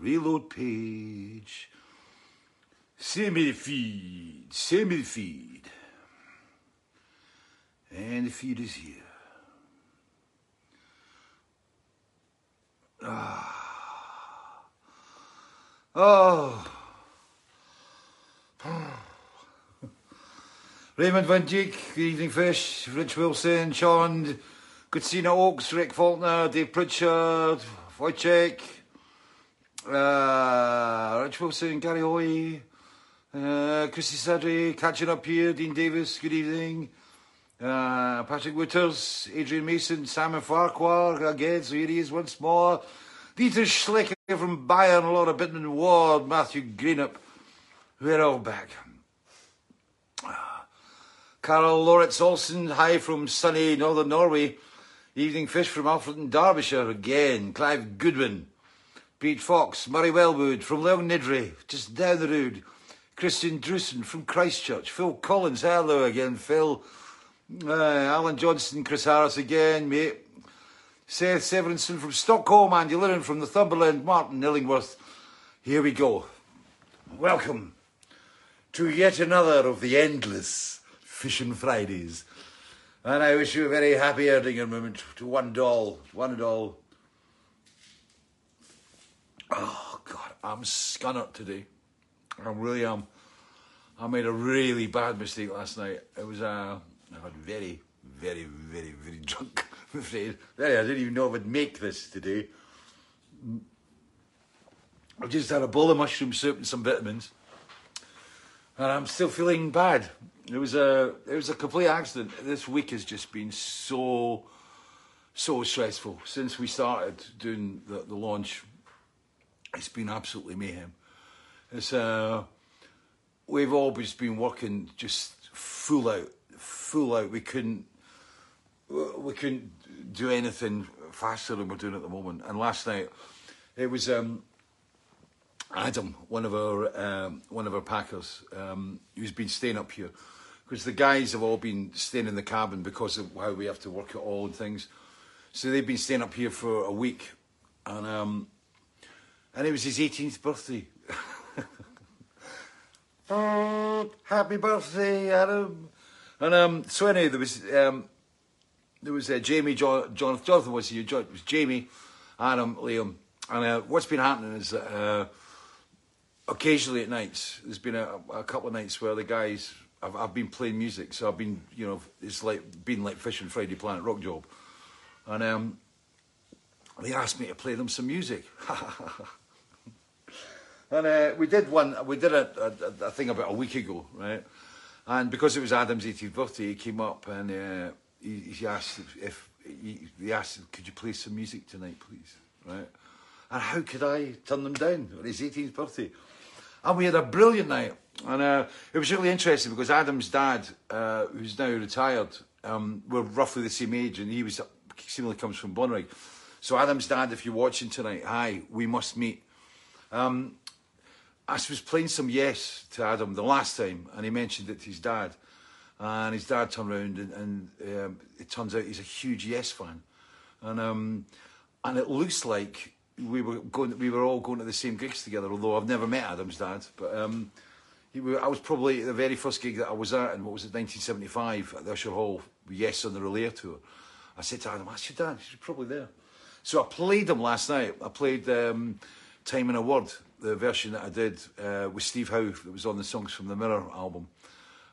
Reload page. Send me the feed. Send me the feed. And the feed is here. Ah. Oh. Raymond Van Dijk, good evening, Fish. Rich Wilson, Sean, Christina Oaks, Rick Faulkner, Dave Pritchard, Wojciech, uh, Rich Wilson, Gary Hoy, uh, Chrissy catching up here, Dean Davis, good evening. Uh, Patrick Wooters, Adrian Mason, Simon Farquhar, again, so here he is once more. Dieter Schlecker from Bayern, Laura Bittman Ward, Matthew Greenup. We're all back. Carol Loritz Olsen, hi from sunny northern Norway. Evening Fish from Alfred in Derbyshire again. Clive Goodwin. Pete Fox, Murray Wellwood from Longniddry, just down the road. Christian Drusen from Christchurch. Phil Collins, hello again, Phil. Uh, Alan Johnson, Chris Harris again, mate. Seth Severinson from Stockholm, Andy Lennon from Northumberland, Martin Illingworth. Here we go. Welcome to yet another of the endless Fishing Fridays. And I wish you a very happy ending and moment to one doll, one and all. Oh, God, I'm scunnered today. I really am. I made a really bad mistake last night. It was, uh, I got very, very, very, very drunk, I'm afraid. I didn't even know I would make this today. I just had a bowl of mushroom soup and some vitamins. And I'm still feeling bad. It was a it was a complete accident. This week has just been so so stressful since we started doing the, the launch. It's been absolutely mayhem. It's uh, we've always been working just full out, full out. We couldn't we couldn't do anything faster than we're doing at the moment. And last night it was um, Adam, one of our um, one of our packers, um, who's been staying up here because the guys have all been staying in the cabin because of how we have to work it all and things. So they've been staying up here for a week, and um, and it was his 18th birthday. oh, happy birthday, Adam! And um, so anyway, there was um, there was uh, Jamie, Jonathan, Jonathan was here. It was Jamie, Adam, Liam, and uh, what's been happening is that uh, occasionally at nights there's been a, a couple of nights where the guys I've, I've been playing music, so I've been, you know, it's like been like Fishing Friday Planet Rock Job, and um, they asked me to play them some music, and uh, we did one, we did a, a, a thing about a week ago, right? And because it was Adam's 18th birthday, he came up and uh, he, he asked if, if he, he asked, could you play some music tonight, please, right? And how could I turn them down on his 18th birthday? And we had a brilliant night. And uh, it was really interesting because Adam's dad, uh, who's now retired, um, we're roughly the same age, and he was seemingly comes from Bonnyrigg. So Adam's dad, if you're watching tonight, hi, we must meet. Um, I was playing some Yes to Adam the last time, and he mentioned it to his dad, and his dad turned around, and, and um, it turns out he's a huge Yes fan, and um, and it looks like we were going, we were all going to the same gigs together. Although I've never met Adam's dad, but um, he, I was probably the very first gig that I was at, and what was it, 1975 at the Usher Hall. Yes, on the Relayer tour. I said to Adam, "Ask your dad. He's probably there." So I played him last night. I played um, "Time and a Word," the version that I did uh, with Steve Howe that was on the songs from the Mirror album.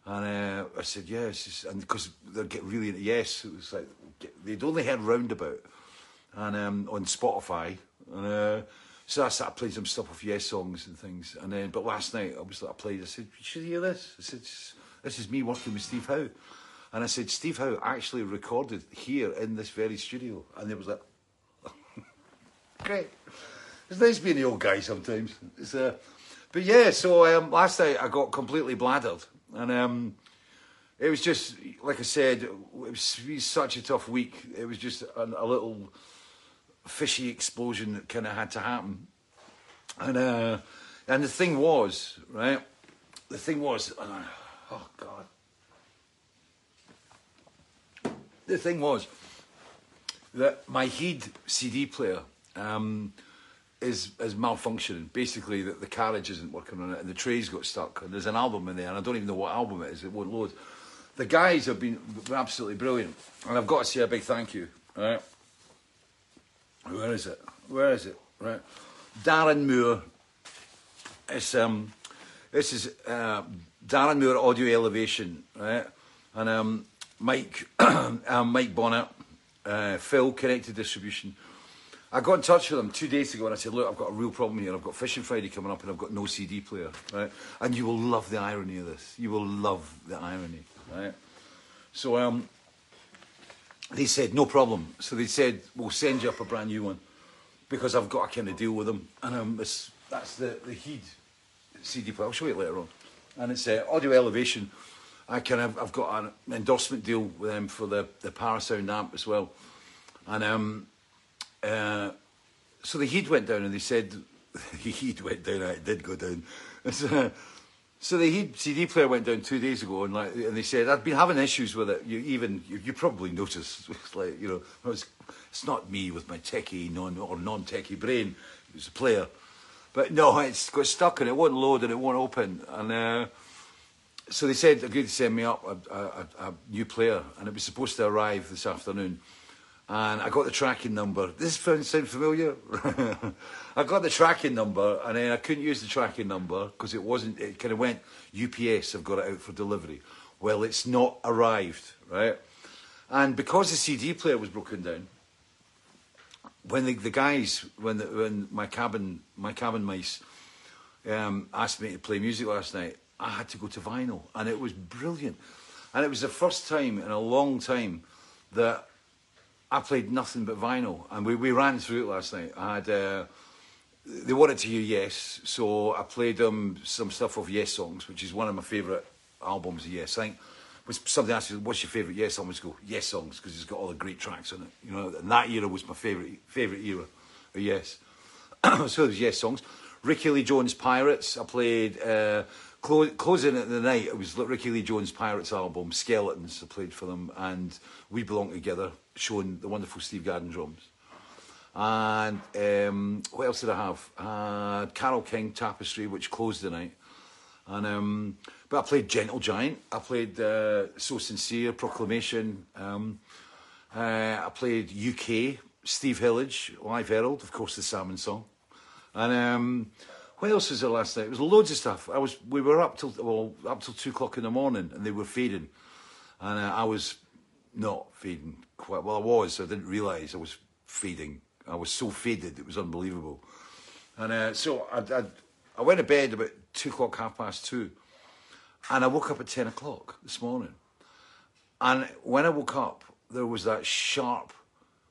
And uh, I said, yes, and because they're getting really into yes, it was like they'd only heard Roundabout and um, on Spotify, and uh, so I started playing some stuff off Yes songs and things. And then, but last night like, I played. I said, "You should hear this." I said, "This is me working with Steve Howe," and I said, "Steve Howe actually recorded here in this very studio," and it was like, "Great." It's nice being the old guy sometimes. It's, uh, but yeah, so um, last night I got completely bladdered, and um, it was just like I said, it was, it was such a tough week. It was just a little fishy explosion that kind of had to happen. And uh, and the thing was, right? The thing was, uh, oh God. the thing was that my Heed CD player um, is is malfunctioning. Basically, that the carriage isn't working on it, and the trays got stuck. And there's an album in there, and I don't even know what album it is. It won't load. The guys have been absolutely brilliant, and I've got to say a big thank you. Right, where is it? Where is it? Right, Darren Moore. It's um, this is uh, Darren Moore Audio Elevation, right, and um, Mike, um, Mike Bonnet, uh, Phil Connected Distribution. I got in touch with them two days ago and I said, look, I've got a real problem here. I've got Fishing Friday coming up and I've got no CD player, right? And you will love the irony of this. You will love the irony, right? So um, they said, no problem. So they said, we'll send you up a brand new one because I've got a kind of deal with them. And um, it's, that's the, the Heed CD player. I'll show you later on. And it's uh, Audio Elevation. I kind of, I've got an endorsement deal with them for the, the Parasound amp as well. And um, uh, so the heat went down and they said, the heat went down, it did go down. So, the CD player went down two days ago and like, and they said, I'd been having issues with it. You even, you, you probably noticed, like, you know, it's not me with my techie non, or non-techie brain, it was a player. But no, it's got stuck and it won't load and it won't open. And uh, so they said, agreed to send me up a, a, a, new player and it was supposed to arrive this afternoon. And I got the tracking number. This sound familiar? I got the tracking number and then I couldn't use the tracking number because it wasn't, it kind of went, UPS have got it out for delivery. Well, it's not arrived, right? And because the CD player was broken down, when the, the guys, when the, when my cabin, my cabin mice um, asked me to play music last night, I had to go to vinyl, and it was brilliant. And it was the first time in a long time that I played nothing but vinyl, and we, we ran through it last night. I had uh, they wanted to hear Yes, so I played them some stuff of Yes songs, which is one of my favourite albums of Yes. I think was somebody asked me, "What's your favourite Yes song?" I go Yes songs because it's got all the great tracks on it. You know, and that era was my favourite favourite era of Yes. so it was Yes songs. Rickie Lee Jones Pirates. I played. Uh, clo- closing at the night, it was Rickie Lee Jones Pirates album, Skeletons. I played for them, and We Belong Together, showing the wonderful Steve Garden drums. And um, what else did I have? Carole King Tapestry, which closed the night. And um, but I played Gentle Giant. I played uh, So Sincere, Proclamation. Um, uh, I played UK, Steve Hillage, Live Herald, of course, the Salmon song. And um, what else was there last night? It was loads of stuff. I was, we were up till well, up till two o'clock in the morning, and they were feeding, and uh, I was not fading quite. Well, I was. I didn't realise I was fading. I was so faded, it was unbelievable. And uh, so I, I, I went to bed about two o'clock, half past two, and I woke up at ten o'clock this morning. And when I woke up, there was that sharp,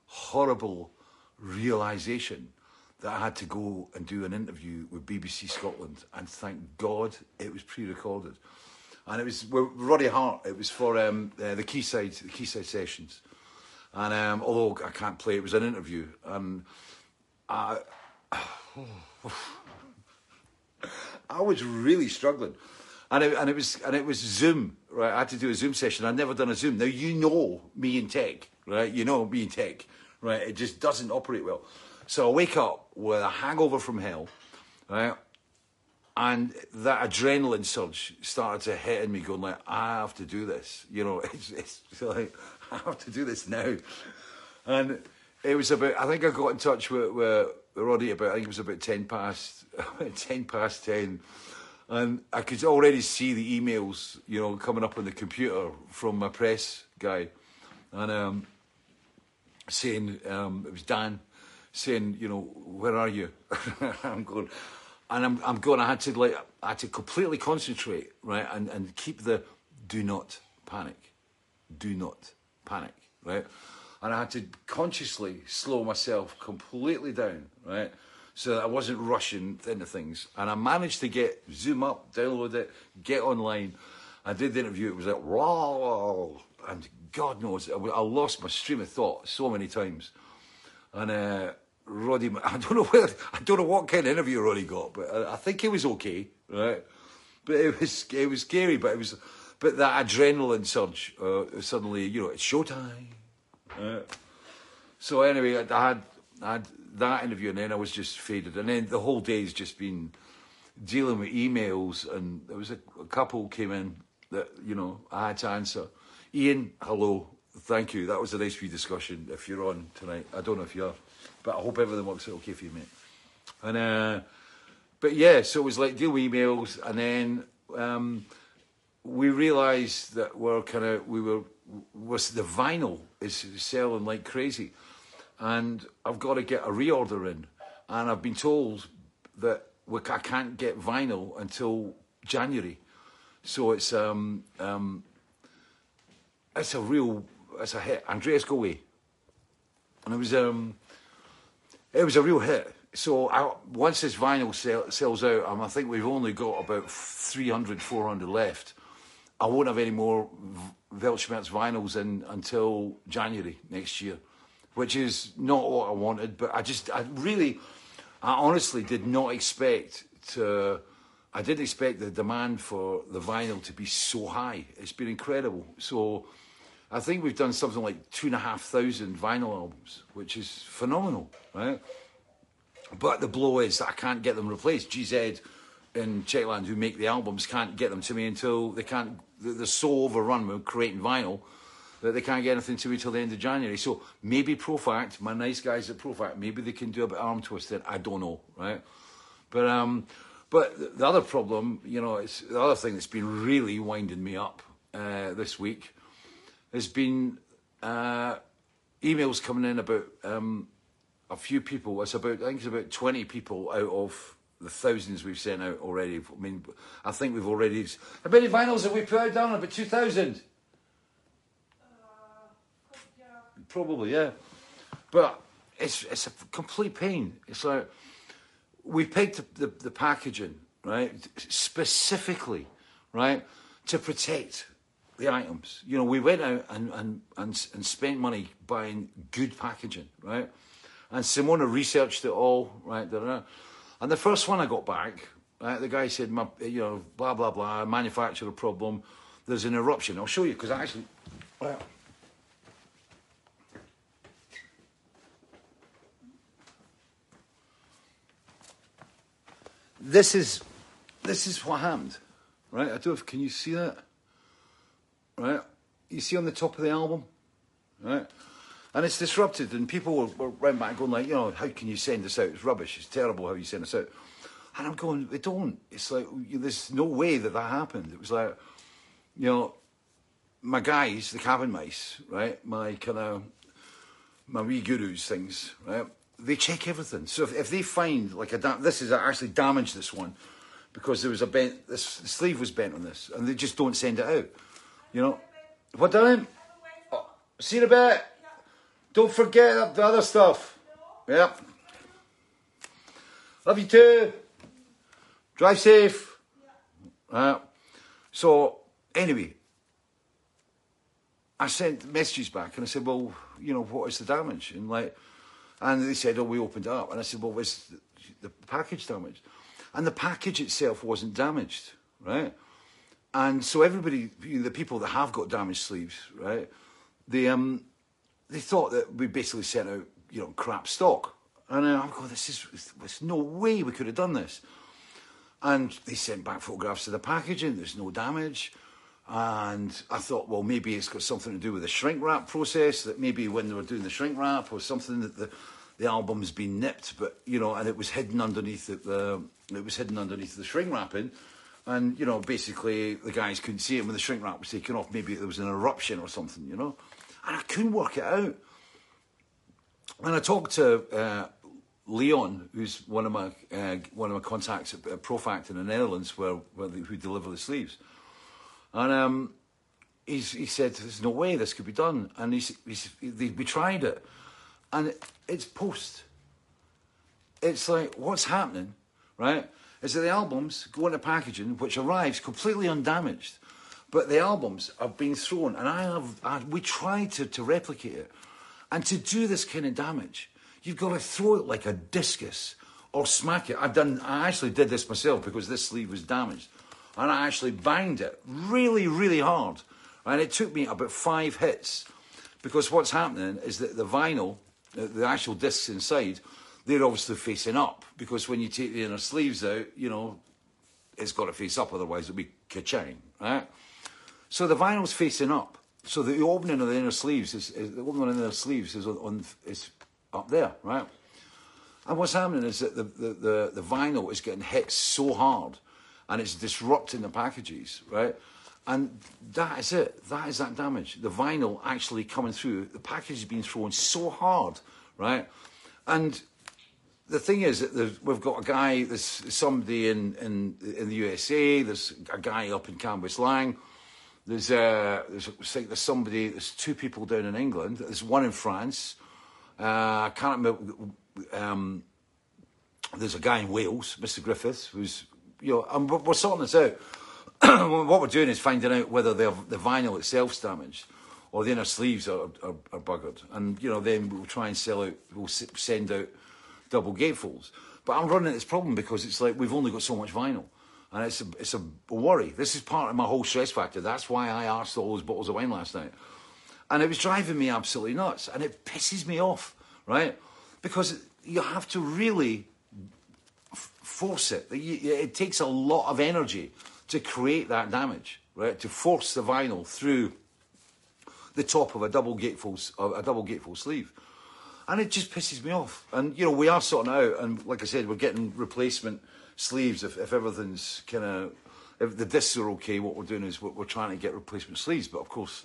horrible realization that I had to go and do an interview with BBC Scotland, and thank God it was pre-recorded, and it was with Roddy Hart. It was for um, uh, the Quayside, the Quayside sessions, and um, although I can't play, it was an interview, and I, I was really struggling. And it, and it was and it was Zoom, right? I had to do a Zoom session. I'd never done a Zoom. Now you know me in tech, right? You know me in tech, right? It just doesn't operate well. So I wake up with a hangover from hell, right? And that adrenaline surge started to hit in me, going like, I have to do this. You know, it's, it's like, I have to do this now. And it was about, I think I got in touch with, with Roddy about, I think it was about 10 past, 10 past 10. And I could already see the emails, you know, coming up on the computer from my press guy. And um, saying, um, it was Dan, saying, you know, where are you? I'm going, and I'm, I'm going, I had to like, I had to completely concentrate, right? And, and keep the do not panic, do not panic, right? And I had to consciously slow myself completely down, right? So I wasn't rushing into things. And I managed to get, zoom up, download it, get online. I did the interview, it was like, raw, and God knows, I, I lost my stream of thought so many times. And uh, Roddy, I don't know where, I don't know what kind of interview Roddy got, but I, I think it was okay, right? But it was, it was scary, but it was, but that adrenaline surge, uh, suddenly, you know, it's showtime, Uh, so anyway, I had I had that interview, and then I was just faded, and then the whole day's just been dealing with emails, and there was a, a couple came in that you know I had to answer. Ian, hello, thank you. That was a nice wee discussion. If you're on tonight, I don't know if you are, but I hope everything works out okay for you, mate. And uh, but yeah, so it was like deal with emails, and then um, we realised that we're kind of we were was the vinyl is selling like crazy, and I've got to get a reorder in, and I've been told that we, I can't get vinyl until January, so it's um um it's a real it's a hit. Andreas go away, and it was um it was a real hit. So I, once this vinyl sell, sells out, um, I think we've only got about 300, 400 left. I won't have any more Weltschmerz vinyls in until January next year, which is not what I wanted. But I just, I really, I honestly did not expect to. I didn't expect the demand for the vinyl to be so high. It's been incredible. So I think we've done something like two and a half thousand vinyl albums, which is phenomenal, right? But the blow is that I can't get them replaced. GZ in Czechland, who make the albums, can't get them to me until they can't. They're so overrun with creating vinyl that they can't get anything to me till the end of January. So maybe Profact, my nice guys at Profact, maybe they can do a bit arm twisted. I don't know, right? But um, but the other problem, you know, it's the other thing that's been really winding me up uh, this week has been uh, emails coming in about um, a few people. It's about I think it's about twenty people out of the thousands we've sent out already. I mean, I think we've already. How many vinyls have we put out down? About two thousand. Uh, yeah. Probably, yeah. But it's it's a complete pain. It's like we picked the, the, the packaging right specifically, right, to protect the items. You know, we went out and and and, and spent money buying good packaging, right. And Simona researched it all, right? And the first one I got back, right, the guy said, my, you know, blah, blah, blah, manufacturer problem. There's an eruption. I'll show you because I actually, well, this is this is what happened, right? I don't know can you see that, right? You see on the top of the album, right? And it's disrupted, and people were, were back going like, you know, how can you send this out? It's rubbish. It's terrible how you send this out. And I'm going, they don't. It's like there's no way that that happened. It was like, you know, my guys, the cabin mice, right? My kind of my wee gurus things, right? They check everything. So if, if they find like a dam- this is actually damaged this one because there was a bent this the sleeve was bent on this, and they just don't send it out. You know, what time? Oh, see you in a bit. Don't forget the other stuff. Yep. Love you too. Drive safe. Uh, so, anyway, I sent messages back and I said, well, you know, what is the damage? And like, and they said, oh, we opened it up. And I said, well, was the, the package damaged? And the package itself wasn't damaged, right? And so everybody, you know, the people that have got damaged sleeves, right? They um, they thought that we basically sent out, you know, crap stock. And I'm going, this is, there's no way we could have done this. And they sent back photographs of the packaging, there's no damage. And I thought, well, maybe it's got something to do with the shrink wrap process, that maybe when they were doing the shrink wrap or something that the, the album's been nipped, but, you know, and it was hidden underneath the, the it was hidden underneath the shrink wrapping. And, you know, basically the guys couldn't see it when the shrink wrap was taken off. Maybe there was an eruption or something, you know and I couldn't work it out. And I talked to uh, Leon, who's one of my uh, one of my contacts at Profact in the Netherlands, where, where they, who deliver the sleeves, and um, he said, "There's no way this could be done." And he's, he's, they, we tried it, and it's post. It's like what's happening, right? Is that the albums go into packaging which arrives completely undamaged, but the albums have been thrown, and I have. I, we tried to, to replicate it, and to do this kind of damage, you've got to throw it like a discus or smack it. I've done. I actually did this myself because this sleeve was damaged, and I actually banged it really, really hard, and it took me about five hits Because what's happening is that the vinyl, the, actual discs inside, they're obviously facing up. Because when you take the inner sleeves out, you know, it's got to face up, otherwise it'll be ka-chang, right? So the vinyl's facing up. So the opening of the inner sleeves is, is the opening of the inner sleeves is on, on is up there, right? And what's happening is that the, the, the, the vinyl is getting hit so hard and it's disrupting the packages, right? And that is it. That is that damage. The vinyl actually coming through. The package has been thrown so hard, right? And the thing is that we've got a guy, there's somebody in, in, in the USA, there's a guy up in Cambuslang, there's, uh, there's, there's somebody, there's two people down in England, there's one in France, uh, I can't remember, um, there's a guy in Wales, Mr. Griffiths, who's, you know, and we're, we're sorting this out. what we're doing is finding out whether the vinyl itself's damaged or the inner sleeves are, are, are buggered. And, you know, then we'll try and sell out, we'll send out double gatefolds. But I'm running this problem because it's like we've only got so much vinyl. And it's a, it's a worry. This is part of my whole stress factor. That's why I asked all those bottles of wine last night. And it was driving me absolutely nuts. And it pisses me off, right? Because you have to really force it. It takes a lot of energy to create that damage, right? To force the vinyl through the top of a double gatefold, a double gatefold sleeve and it just pisses me off. And you know, we are sorting out, and like I said, we're getting replacement sleeves if, if everything's kind of if the discs are okay. What we're doing is we're, we're, trying to get replacement sleeves, but of course,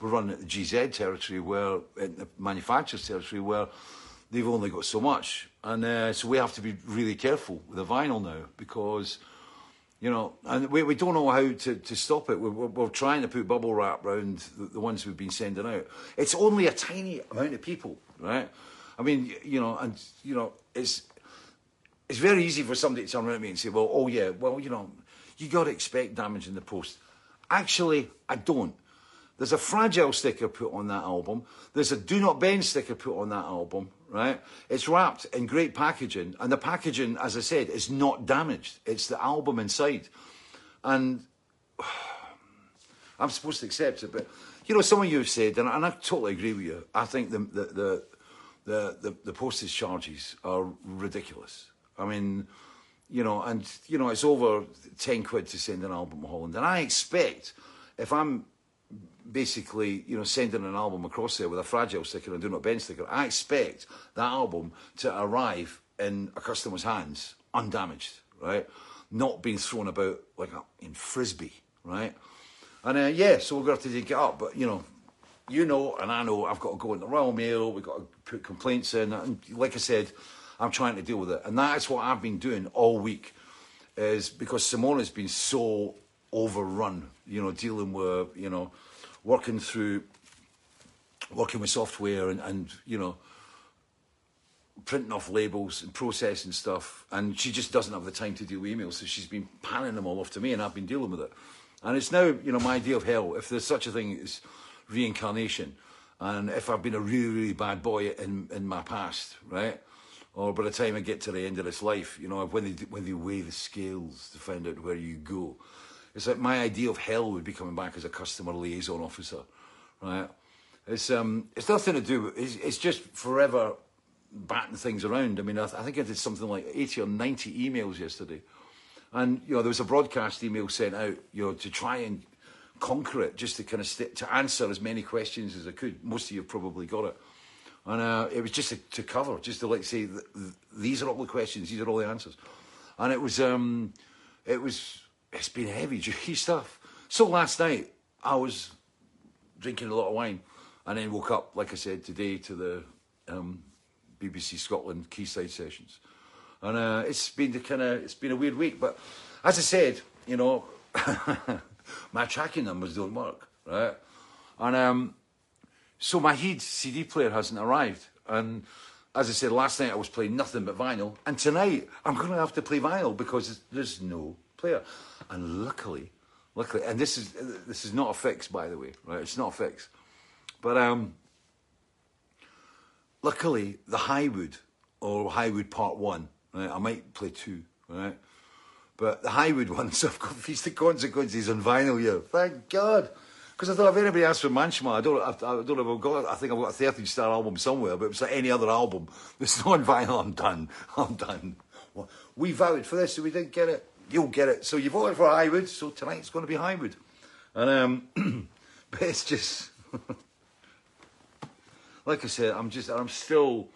we're running at the GZ territory where in the manufacturer's territory where they've only got so much, and uh, so we have to be really careful with the vinyl now because. You know, and we, we don't know how to, to stop it. We're, we're, trying to put bubble wrap around the, the ones we've been sending out. It's only a tiny amount of people right? I mean, you know, and you know, it's it's very easy for somebody to turn around at me and say, "Well, oh yeah, well, you know, you got to expect damage in the post." Actually, I don't. There's a fragile sticker put on that album. There's a do not bend sticker put on that album, right? It's wrapped in great packaging, and the packaging, as I said, is not damaged. It's the album inside, and I'm supposed to accept it, but you know, some of you have said, and, I totally agree with you. I think the the the the, the, the postage charges are ridiculous. I mean, you know, and you know, it's over ten quid to send an album to Holland, and I expect if I'm basically, you know, sending an album across there with a fragile sticker and do not bend sticker, I expect that album to arrive in a customer's hands undamaged, right? Not being thrown about like a, in frisbee, right? And uh, yeah, so we're going to have to dig it up. But, you know, you know, and I know I've got to go in the Royal Mail, we've got to put complaints in. And like I said, I'm trying to deal with it. And that is what I've been doing all week, is because Simona has been so overrun, you know, dealing with, you know, working through, working with software and, and you know, printing off labels and processing stuff. And she just doesn't have the time to deal with emails. So she's been panning them all off to me and I've been dealing with it. And it's now, you know, my idea of hell, if there's such a thing as reincarnation, and if I've been a really, really bad boy in, in my past, right? Or by the time I get to the end of this life, you know, when they, when they weigh the scales to find out where you go, it's like my idea of hell would be coming back as a customer liaison officer, right? It's, um, it's nothing to do with, it's, it's just forever batting things around. I mean, I, th- I think I did something like 80 or 90 emails yesterday and, you know, there was a broadcast email sent out, you know, to try and conquer it, just to kind of st- to answer as many questions as I could. Most of you have probably got it. And uh, it was just to, to, cover, just to like say, th- th- these are all the questions, these are all the answers. And it was, um, it was, it's been heavy, duty stuff. So last night, I was drinking a lot of wine and then woke up, like I said, today to the um, BBC Scotland Quayside sessions and uh, it's been the kind of it's been a weird week. But as I said, you know, my tracking numbers don't work, right? And um, so my Heed CD player hasn't arrived, and as I said last night, I was playing nothing but vinyl, and tonight I'm going to have to play vinyl because there's no player. And luckily, luckily, and this is this is not a fix, by the way, right? It's not a fix, but um, luckily the Highwood or Highwood Part One Right? I might play two, right? But the Highwood ones, I've got Feast of Consequences on vinyl here. Thank God. Because I thought if anybody asks for Manchmal, I don't, I, I don't know I've got, I think I've got a 13 star album somewhere, but it's like any other album. It's not on vinyl, I'm done. I'm done. We vowed for this, so we didn't get it. You'll get it. So you voted for Highwood, so tonight's going to be Highwood. And, um, but it's just, like I said, I'm just, I'm still,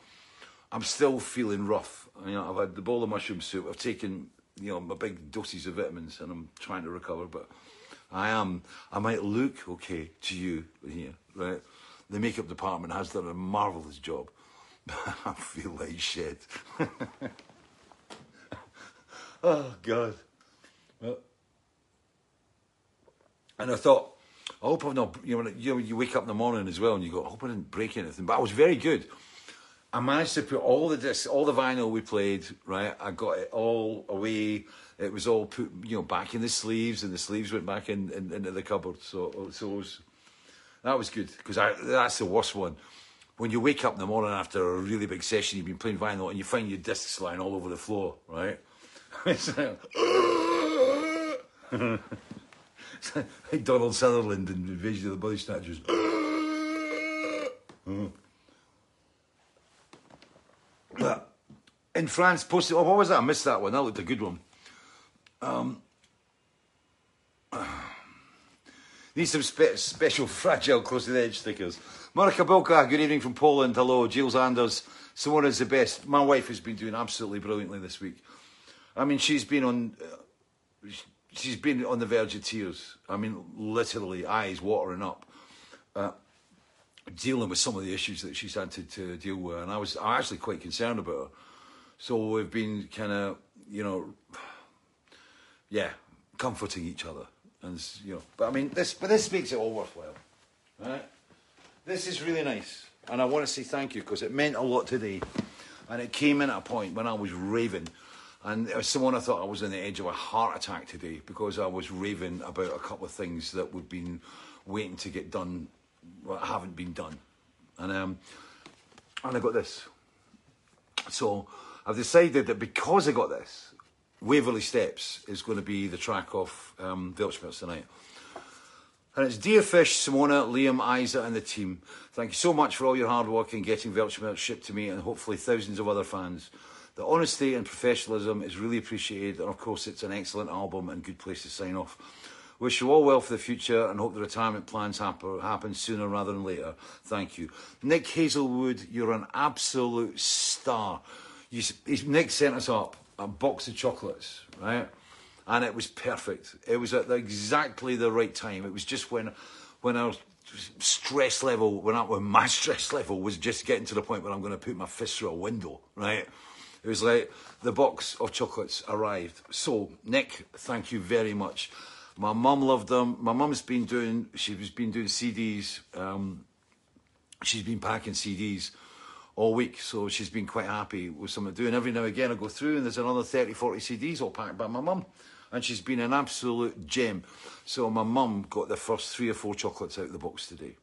I'm still feeling rough. You know, I've had the bowl of mushroom soup. I've taken, you know, my big doses of vitamins, and I'm trying to recover. But I am. I might look okay to you here, right? The makeup department has done a marvelous job. I feel like shit. oh God. Well, and I thought, I hope I'm not. You know, you know, you wake up in the morning as well, and you go, I hope I didn't break anything. But I was very good. I managed to put all the discs, all the vinyl we played, right? I got it all away. It was all put, you know, back in the sleeves, and the sleeves went back in, in into the cupboard. So, so was, that was good because that's the worst one. When you wake up in the morning after a really big session, you've been playing vinyl, and you find your discs lying all over the floor, right? it's like, like Donald Sutherland in Invasion of the Body Snatchers. Mm. But in France, posted. Oh, what was that? I missed that one. That looked a good one. Um, Need some spe- special fragile close to the edge stickers. Monica Bilka, good evening from Poland. Hello. Jules Anders. Simona is the best. My wife has been doing absolutely brilliantly this week. I mean, she's been on. Uh, she's been on the verge of tears. I mean, literally, eyes watering up. Uh, dealing with some of the issues that she's had to, to deal with, and I was I'm actually quite concerned about her. So we've been kind of, you know, yeah, comforting each other, and you know. But I mean, this but this makes it all worthwhile, right? This is really nice, and I want to say thank you because it meant a lot today, and it came in at a point when I was raving. And as someone I thought I was on the edge of a heart attack today because I was raving about a couple of things that we've been waiting to get done haven't been done. And um, and I got this. So I've decided that because I got this, Waverley Steps is going to be the track of um, Weltschmerz tonight. And it's Dear Fish, Simona, Liam, Isa, and the team. Thank you so much for all your hard work in getting Weltschmerz shipped to me and hopefully thousands of other fans. The honesty and professionalism is really appreciated, and of course, it's an excellent album and good place to sign off. Wish you all well for the future and hope the retirement plans happen, sooner rather than later. Thank you. Nick Hazelwood, you're an absolute star. You, Nick sent us up a box of chocolates, right? And it was perfect. It was at the, exactly the right time. It was just when, when our stress level, when, I, when my stress level was just getting to the point where I'm going to put my fist through a window, right? It was like the box of chocolates arrived. So, Nick, thank you very much. My mum loved them. My mum's been doing, she's been doing CDs. Um, she's been packing CDs all week, so she's been quite happy with something doing. Every now and again, I go through and there's another 30, 40 CDs all packed by my mum. And she's been an absolute gem. So my mum got the first three or four chocolates out of the box today.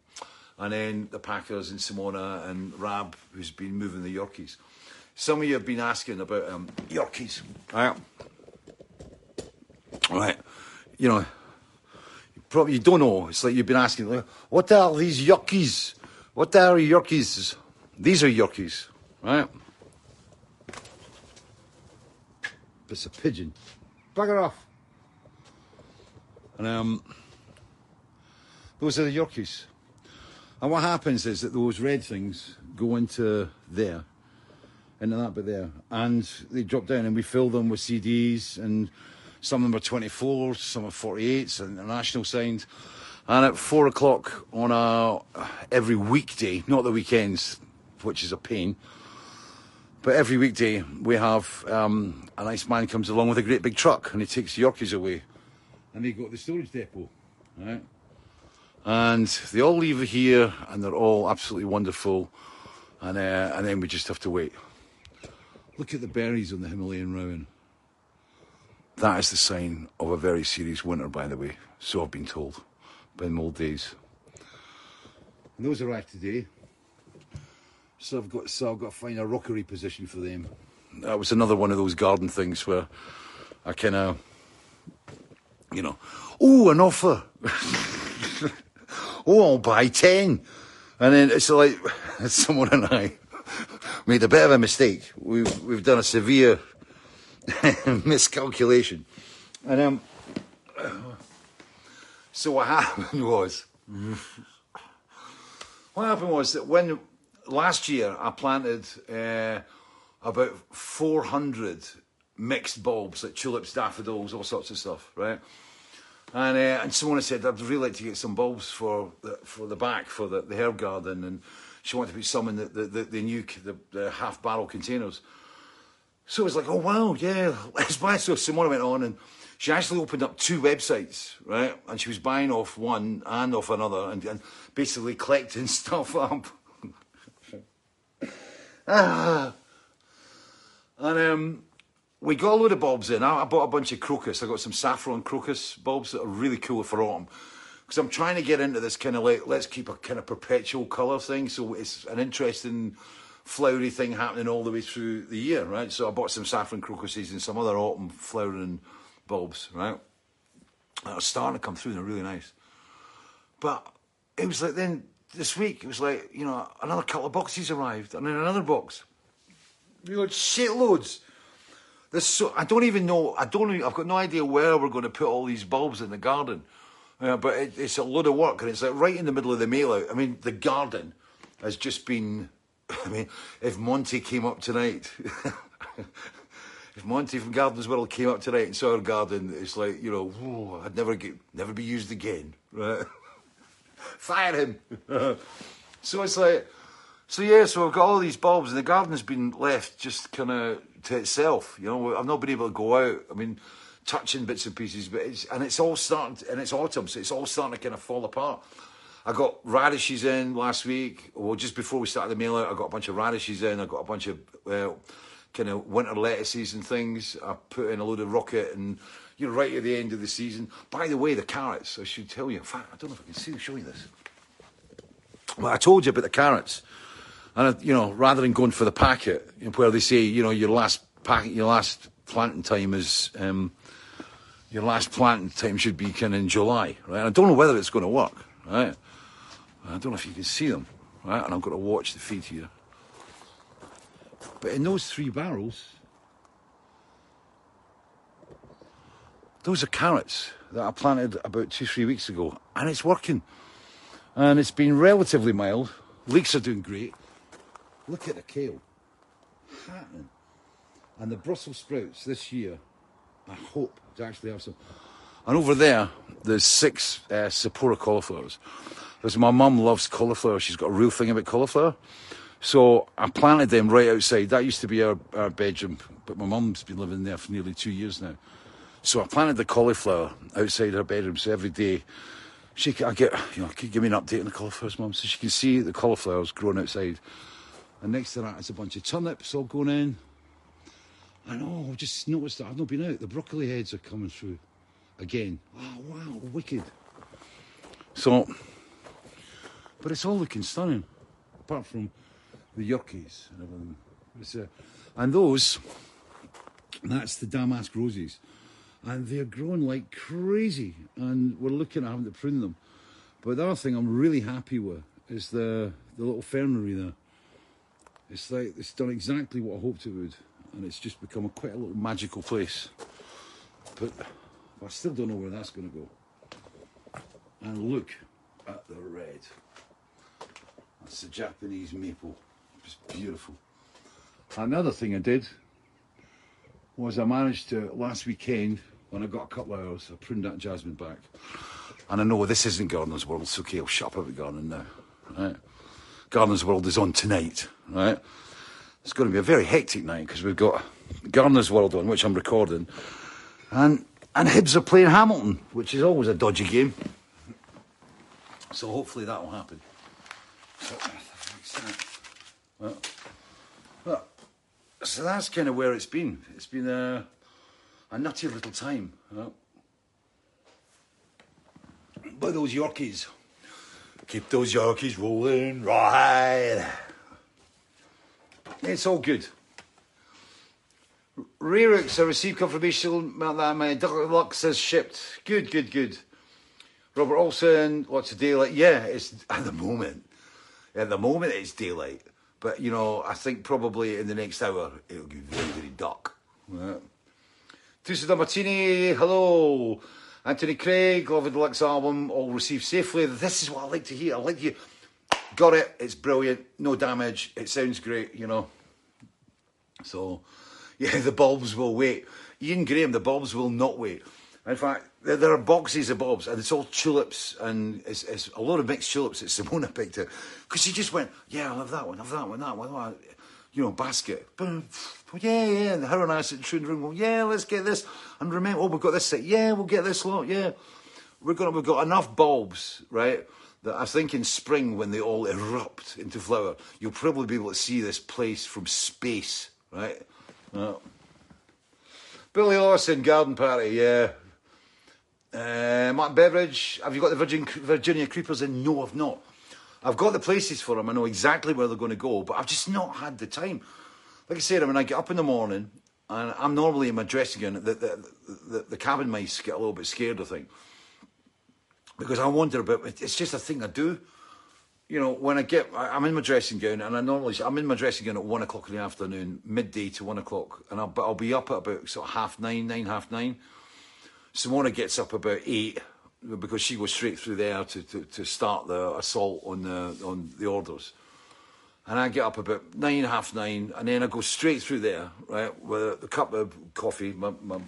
And then the Packers and Simona and Rab, who's been moving the Yorkies. Some of you have been asking about um, Yorkies. Right. Right you know, probably you don't know. It's like you've been asking, what are these Yorkies? What are Yorkies? These are Yorkies, right? It's a pigeon. Bugger off. And um, those are the Yorkies. And what happens is that those red things go into there, into that bit there, and they drop down, and we fill them with CDs and some of them are 24s, some are 48s, international signs. And at four o'clock on a every weekday, not the weekends, which is a pain, but every weekday we have um, a nice man comes along with a great big truck and he takes the Yorkies away, and they go to the storage depot, right? And they all leave here, and they're all absolutely wonderful, and uh, and then we just have to wait. Look at the berries on the Himalayan rowan. That is the sign of a very serious winter, by the way. So I've been told by old days. And those arrived today. So I've got so I've got to find a rockery position for them. That was another one of those garden things where I kind of, you know, oh, an offer. oh, I'll buy 10. And then it's like, Simona and I made a bit of a mistake. We've, we've done a severe miscalculation. And um, so what happened was, what happened was that when last year I planted uh, about 400 mixed bulbs, like tulips, daffodils, all sorts of stuff, right? And uh, and Simona said I'd really like to get some bulbs for the, for the back for the, the herb garden, and she wanted to put some in the the, the, the new the, the half barrel containers. So it was like, oh wow, yeah, let's buy. So Simona went on and she actually opened up two websites, right? And she was buying off one and off another, and, and basically collecting stuff up. ah. And um, we got a load of bulbs in. I, I bought a bunch of crocus. I got some saffron crocus bulbs that are really cool for autumn. Because I'm trying to get into this kind of like, let's keep a kind of perpetual colour thing. So it's an interesting flowery thing happening all the way through the year, right? So I bought some saffron crocuses and some other autumn flowering bulbs, right? That was starting to come through and they're really nice. But it was like then this week, it was like, you know, another couple of boxes arrived and then another box. You know, shitloads. There's so I don't even know. I don't. Even, I've got no idea where we're going to put all these bulbs in the garden. Uh, but it, it's a lot of work, and it's like right in the middle of the mail out. I mean, the garden has just been. I mean, if Monty came up tonight, if Monty from Gardener's World came up tonight and saw our garden, it's like you know, whoa, I'd never get, never be used again. Right? Fire him. so it's like, so yeah, so I've got all these bulbs, and the garden's been left just kind of to itself. You know, I've not been able to go out. I mean, touching bits and pieces, but it's and it's all starting, to, and it's autumn, so it's all starting to kind of fall apart. I got radishes in last week, well, just before we started the mail out. I got a bunch of radishes in. I got a bunch of kind of winter lettuces and things. I put in a load of rocket and you know right at the end of the season. By the way, the carrots. I should tell you. In fact, I don't know if I can see. Show you this. Well, I told you about the carrots. And you know, rather than going for the packet, where they say, you know, your last packet, your last planting time is, um, your last planting time should be kind of in July, right? I don't know whether it's going to work, right? I don't know if you can see them, right? And I've got to watch the feed here. But in those three barrels, those are carrots that I planted about two, three weeks ago, and it's working. And it's been relatively mild. Leeks are doing great. Look at the kale. Happening. And the Brussels sprouts this year, I hope to actually have some. And over there, there's six uh, cauliflowers. Because my mum loves cauliflower. She's got a real thing about cauliflower. So I planted them right outside. That used to be our, our bedroom, but my mum's been living there for nearly two years now. So I planted the cauliflower outside her bedroom. So every day, she I get, you know, give me an update on the cauliflowers, mum, so she can see the cauliflowers growing outside. And next to that is a bunch of turnips all going in. And oh, I've just noticed that I've not been out. The broccoli heads are coming through again. Oh, wow, wicked. So, but it's all looking stunning, apart from the yuccas and everything. Uh, and those, that's the damask roses. And they're growing like crazy. And we're looking at having to prune them. But the other thing I'm really happy with is the, the little fernery there. It's like it's done exactly what I hoped it would, and it's just become a quite a little magical place. But I still don't know where that's going to go. And look at the red. That's a Japanese maple. It's beautiful. Another thing I did was I managed to last weekend when I got a couple of hours, I pruned that jasmine back. And I know this isn't Gardener's World, so okay, I'll shut up about gardening now. Right? Gardener's World is on tonight, right? It's going to be a very hectic night because we've got Gardener's World on, which I'm recording, and and Hibs are playing Hamilton, which is always a dodgy game. So hopefully that will happen. So, well, well, so that's kind of where it's been. It's been a, a nutty little time. Well, by those Yorkies. Keep those Yorkies rolling right. It's all good. Rerix, I received confirmation that my Deluxe has shipped. Good, good, good. Robert Olson, lots of daylight. Yeah, it's at the moment. At the moment, it's daylight. But, you know, I think probably in the next hour, it'll be very, very dark. Yeah. Tusa Martini, hello. Anthony Craig, Love the Deluxe album, all received safely. This is what I like to hear. I like you. Got it. It's brilliant. No damage. It sounds great, you know. So, yeah, the bulbs will wait. Ian Graham, the bulbs will not wait. In fact, there, there are boxes of bulbs, and it's all tulips, and it's, it's a lot of mixed tulips that Simona picked out. Because she just went, yeah, I'll have that one, have that one, that one, that one. You know, basket. Boom. Yeah, yeah. And her and I sit in the room, go, yeah, let's get this. And remember, oh, we've got this set. Yeah, we'll get this lot. Yeah. We're gonna, we've got enough bulbs, right? That I think in spring, when they all erupt into flower, you'll probably be able to see this place from space, right? Uh, Billy Lawson, Garden Party, yeah. Uh, Martin Beveridge, have you got the Virgin, Virginia Creepers in? No, I've not. I've got the places for them. I know exactly where they're going to go, but I've just not had the time. Like I said, when I get up in the morning, and I'm normally in my dressing gown, the, the, the, the cabin mice get a little bit scared, I think. Because I wonder about it's just a thing I do. You know, when I get, I'm in my dressing gown, and I normally, I'm in my dressing gown at one o'clock in the afternoon, midday to one o'clock, and I'll, I'll be up at about sort of half nine, nine, half nine. Simona gets up about eight because she goes straight through there to, to, to start the assault on the on the orders. And I get up about nine, half nine, and then I go straight through there, right, with a cup of coffee, my, my,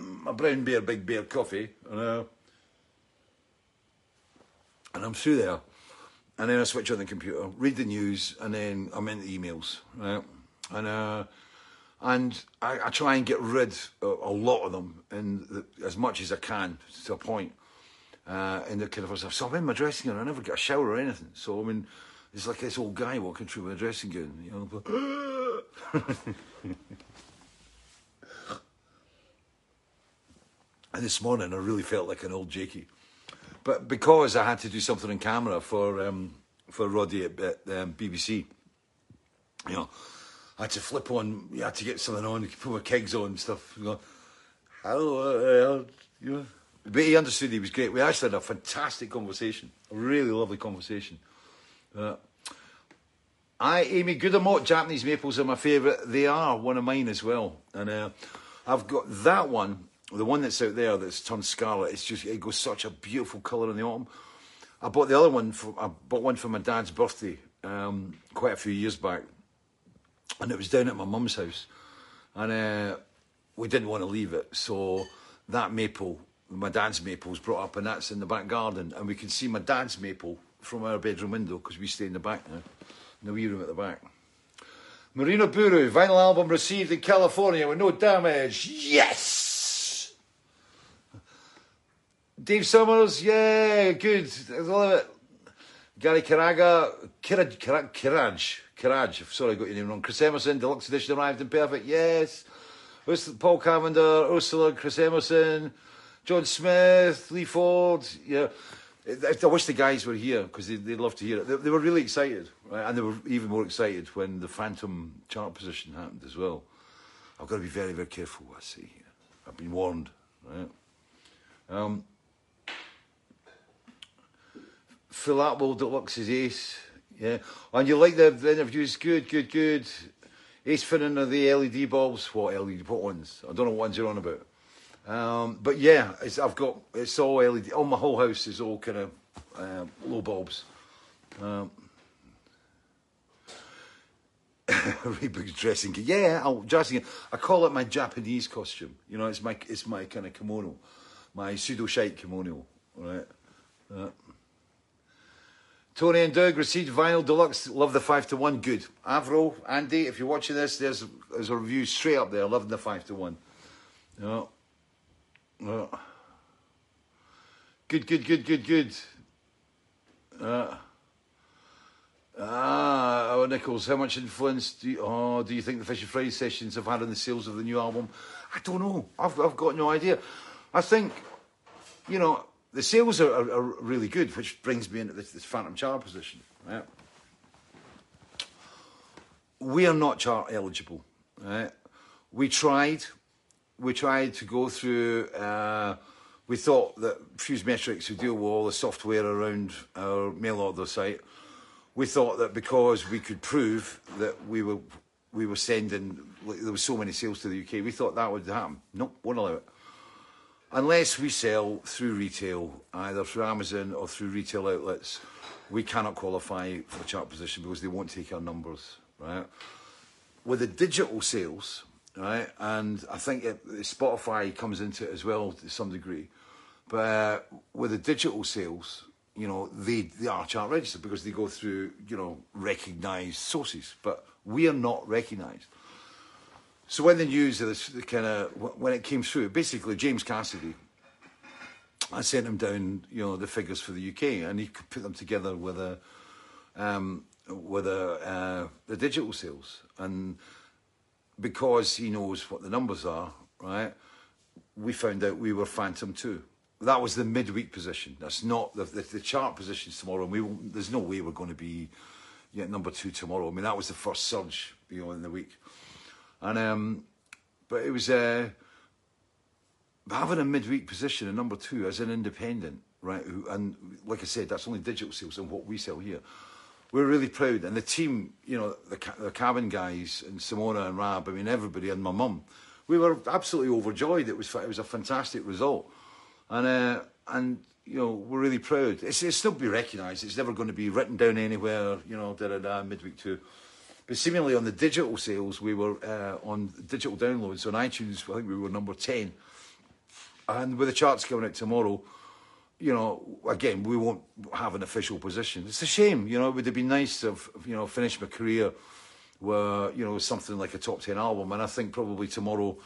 my brown bear, big bear coffee, and, uh, and I'm through there. And then I switch on the computer, read the news, and then I'm in the emails, right? And uh, and I, I, try and get rid of a lot of them in the, as much as I can to a point. Uh, in the kind of stuff. So I'm in my dressing gown. I never get a shower or anything. So I mean, it's like this old guy walking through my dressing gown. You know. and this morning I really felt like an old Jakey, but because I had to do something in camera for um, for Roddy at, at um, BBC, you know I had to flip on, you had to get something on, put my kegs on and stuff. You know, hello, uh, you know. But he understood he was great. We actually had a fantastic conversation, a really lovely conversation. Uh, I, Amy Goodamot, Japanese maples are my favourite. They are one of mine as well. And uh, I've got that one, the one that's out there that's turned scarlet. It's just, it goes such a beautiful colour in the autumn. I bought the other one, for, I bought one for my dad's birthday um, quite a few years back and it was down at my mum's house, and uh, we didn't want to leave it, so that maple, my dad's maple, was brought up, and that's in the back garden, and we can see my dad's maple from our bedroom window because we stay in the back now, in the wee room at the back. Marina Buru, vinyl album received in California with no damage. Yes! Dave Summers, yeah, good. I love it. Gary Karaga, Kiraj, Kiraj, Kiraj, Kiraj, sorry, I got your name wrong. Chris Emerson, deluxe edition arrived in perfect, yes. Paul Cavender, Ursula, Chris Emerson, John Smith, Lee Ford, yeah. I wish the guys were here because they'd, they'd love to hear it. They, they, were really excited, right? and they were even more excited when the Phantom chart position happened as well. I've got to be very, very careful what I say here. I've been warned, right? Um, Phil Atwell Deluxe's ace. Yeah. And you like the, interviews? Good, good, good. Ace Finnan of the LED bulbs. What LED? What ones? I don't know what ones you're on about. Um, but yeah, I've got it's all LED. All my whole house is all kind of uh, low bulbs. Um, Reebok's dressing. Yeah, I'll dressing. I call it my Japanese costume. You know, it's my it's my kind of kimono, my pseudo shite kimono. Right. Uh, Tony and Doug received vinyl deluxe. Love the five to one. Good. Avro, Andy, if you're watching this, there's there's a review straight up there. Loving the five to one. No. No. Good, good, good, good, good. Uh, ah, oh, Nichols, how much influence do you, oh, do you think the Fisher Fridays sessions have had on the sales of the new album? I don't know. I've, I've got no idea. I think, you know, the sales are, are, are, really good, which brings me into this, this phantom chart position. Right? We are not chart eligible. Right? We tried. We tried to go through uh, we thought that Fuse Metrics would deal with all the software around our mail order site. We thought that because we could prove that we were we were sending like, there was so many sales to the UK, we thought that would happen. Nope, won't allow it. Unless we sell through retail, either through Amazon or through retail outlets, we cannot qualify for chart position because they won't take our numbers, right? With the digital sales, right, and I think it, Spotify comes into it as well to some degree, but uh, with the digital sales, you know, they, they are chart registered because they go through, you know, recognised sources, but we are not recognised. So when the news of this kind of when it came through, basically James Cassidy, I sent him down, you know, the figures for the UK, and he could put them together with a um, with a uh, the digital sales, and because he knows what the numbers are, right? We found out we were Phantom too. That was the midweek position. That's not the, the, the chart positions tomorrow. And we there's no way we're going to be yet number two tomorrow. I mean, that was the first surge, you know, in the week. And um, but it was uh, having a midweek position in number two as an independent, right? Who, and like I said, that's only digital sales and what we sell here. We're really proud, and the team, you know, the, the cabin guys and Simona and Rab. I mean, everybody and my mum. We were absolutely overjoyed. It was it was a fantastic result, and uh, and you know we're really proud. It's, it's still be recognised. It's never going to be written down anywhere. You know, da da da. Midweek two. But seemingly on the digital sales, we were uh, on digital downloads on iTunes. I think we were number ten, and with the charts coming out tomorrow, you know, again we won't have an official position. It's a shame. You know, it would have been nice to have you know finished my career where you know something like a top ten album, and I think probably tomorrow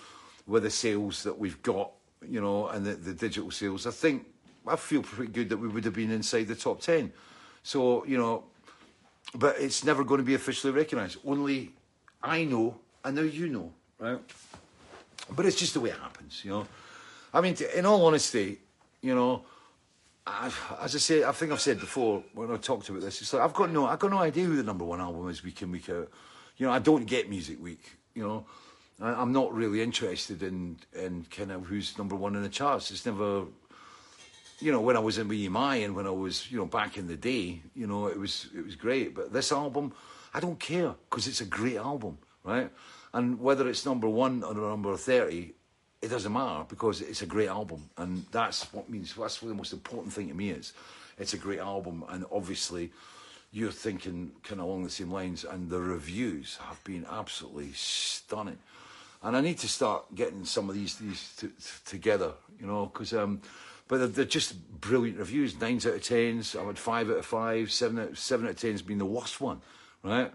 with the sales that we've got, you know, and the, the digital sales, I think I feel pretty good that we would have been inside the top ten. So you know, but it's never going to be officially recognised. Only I know, and now you know, right? But it's just the way it happens, you know. I mean, in all honesty, you know, I've, as I say, I think I've said before when I talked about this, it's like I've got no, I've got no idea who the number one album is week in week out. You know, I don't get Music Week. You know, I, I'm not really interested in in kind of who's number one in the charts. It's never you know, when I was in EMI and when I was, you know, back in the day, you know, it was it was great. But this album, I don't care because it's a great album, right? And whether it's number one or number thirty, it doesn't matter because it's a great album, and that's what means. That's what the most important thing to me is. It's a great album, and obviously, you're thinking kind of along the same lines. And the reviews have been absolutely stunning. And I need to start getting some of these these t- t- together, you know, because. Um, but they're, they're, just brilliant reviews. Nines out of tens. I had five out of five. Seven out seven out of tens being the worst one, right?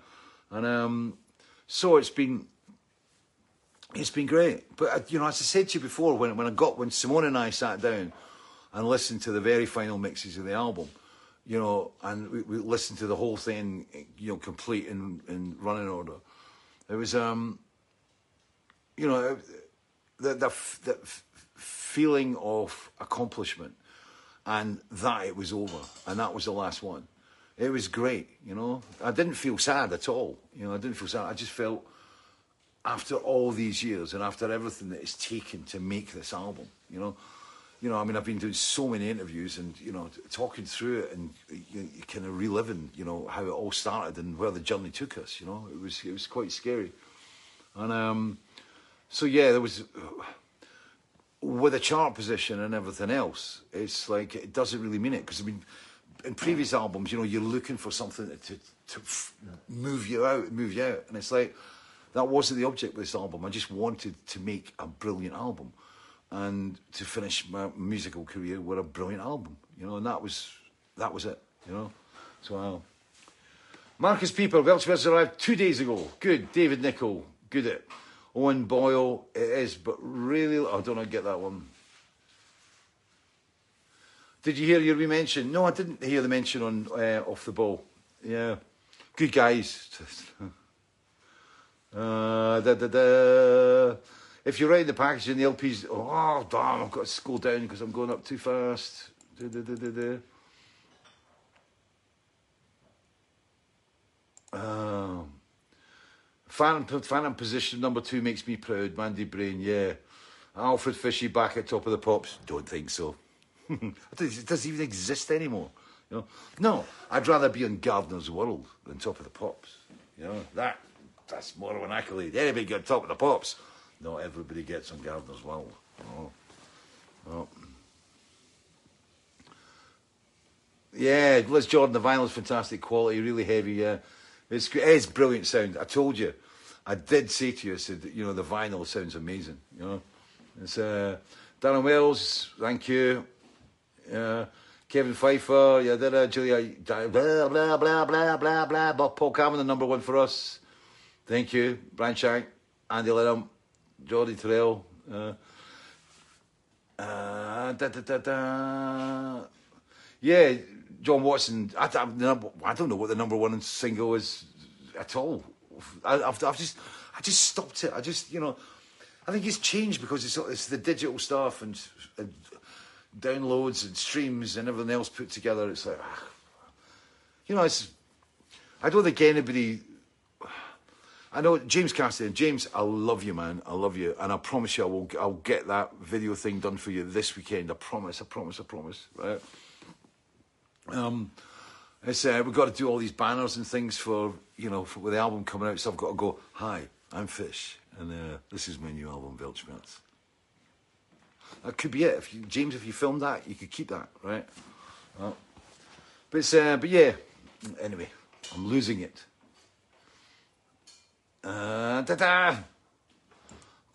And um, so it's been it's been great. But uh, you know, as I said to you before, when when I got when Simona and I sat down and listened to the very final mixes of the album, you know, and we, we listened to the whole thing, you know, complete in in running order. It was um, you know, the the, the feeling of accomplishment and that it was over and that was the last one. It was great, you know. I didn't feel sad at all. You know, I didn't feel sad. I just felt after all these years and after everything that it's taken to make this album, you know, you know, I mean, I've been doing so many interviews and you know, talking through it and you, you kind of reliving, you know, how it all started and where the journey took us. You know, it was it was quite scary, and um, so yeah, there was with a chart position and everything else, it's like it doesn't really mean it because I mean, in previous albums, you know, you're looking for something to, to, move you out, move you out, and it's like that wasn't the object of this album. I just wanted to make a brilliant album and to finish my musical career with a brilliant album, you know, and that was that was it, you know. So, uh, Marcus Pieper, Welsh arrived two days ago. Good, David Nicol, good it. Owen Boyle, it is, but really, I don't know, get that one. Did you hear your mention? No, I didn't hear the mention on uh, off the ball. Yeah, good guys. uh, da, da, da. If you're writing the package in the LPs, oh damn, I've got to scroll down because I'm going up too fast. Da, da, da, da, da. Um, Phantom position number two makes me proud. Mandy Brain, yeah. Alfred Fishy back at top of the pops? Don't think so. it doesn't even exist anymore. You know? No, I'd rather be on Gardener's World than top of the pops. You know, that that's more of an accolade. Anybody get top of the pops. Not everybody gets on Gardener's World. Oh. Oh. Yeah, Liz Jordan, the vinyl's fantastic quality, really heavy, yeah. It's, it's brilliant sound. I told you. I did say to you, I said, you know, the vinyl sounds amazing, you know. It's uh, Darren Wells, thank you. Uh, Kevin Pfeiffer, yeah, did uh, Julia, blah, blah, blah, blah, blah, blah, but Paul Cameron, the number one for us. Thank you. Brian Shank, Andy Lenham, Jordy Terrell. Uh, uh, da, da, da, da. Yeah, John Watson. I, I, don't know what the number one single is at all. I, have I've just, I just stopped it. I just, you know, I think it's changed because it's, it's the digital stuff and, and downloads and streams and everything else put together. It's like, ah, you know, it's. I don't think anybody. I know James Cassidy. James, I love you, man. I love you, and I promise you, I will. I'll get that video thing done for you this weekend. I promise. I promise. I promise. Right. Um, it's uh, we've got to do all these banners and things for you know for, with the album coming out. So I've got to go. Hi, I'm Fish, and uh, this is my new album, Weltschmerz. That could be it. If you, James, if you filmed that, you could keep that, right? Well, but uh, but yeah. Anyway, I'm losing it. Uh, da da.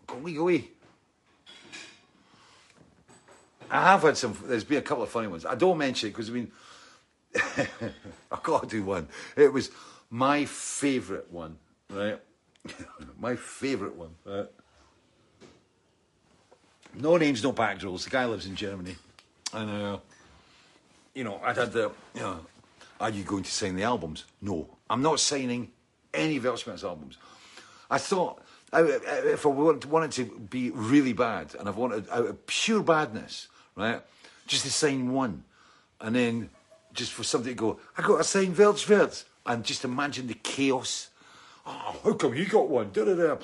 Go wee, go. I have had some. There's been a couple of funny ones. I don't mention it because I mean, I've got to do one. It was my favourite one, right? my favourite one, right? No names, no backdrops. The guy lives in Germany. And, uh, you know, I'd had the, you know, are you going to sign the albums? No, I'm not signing any Weltschmerz albums. I thought, if I wanted to be really bad, and I've wanted out of pure badness, right, just to sign one, and then just for somebody to go, I got a sign Weltschmerz, and just imagine the chaos. Oh, how come you got one? Da-da-da.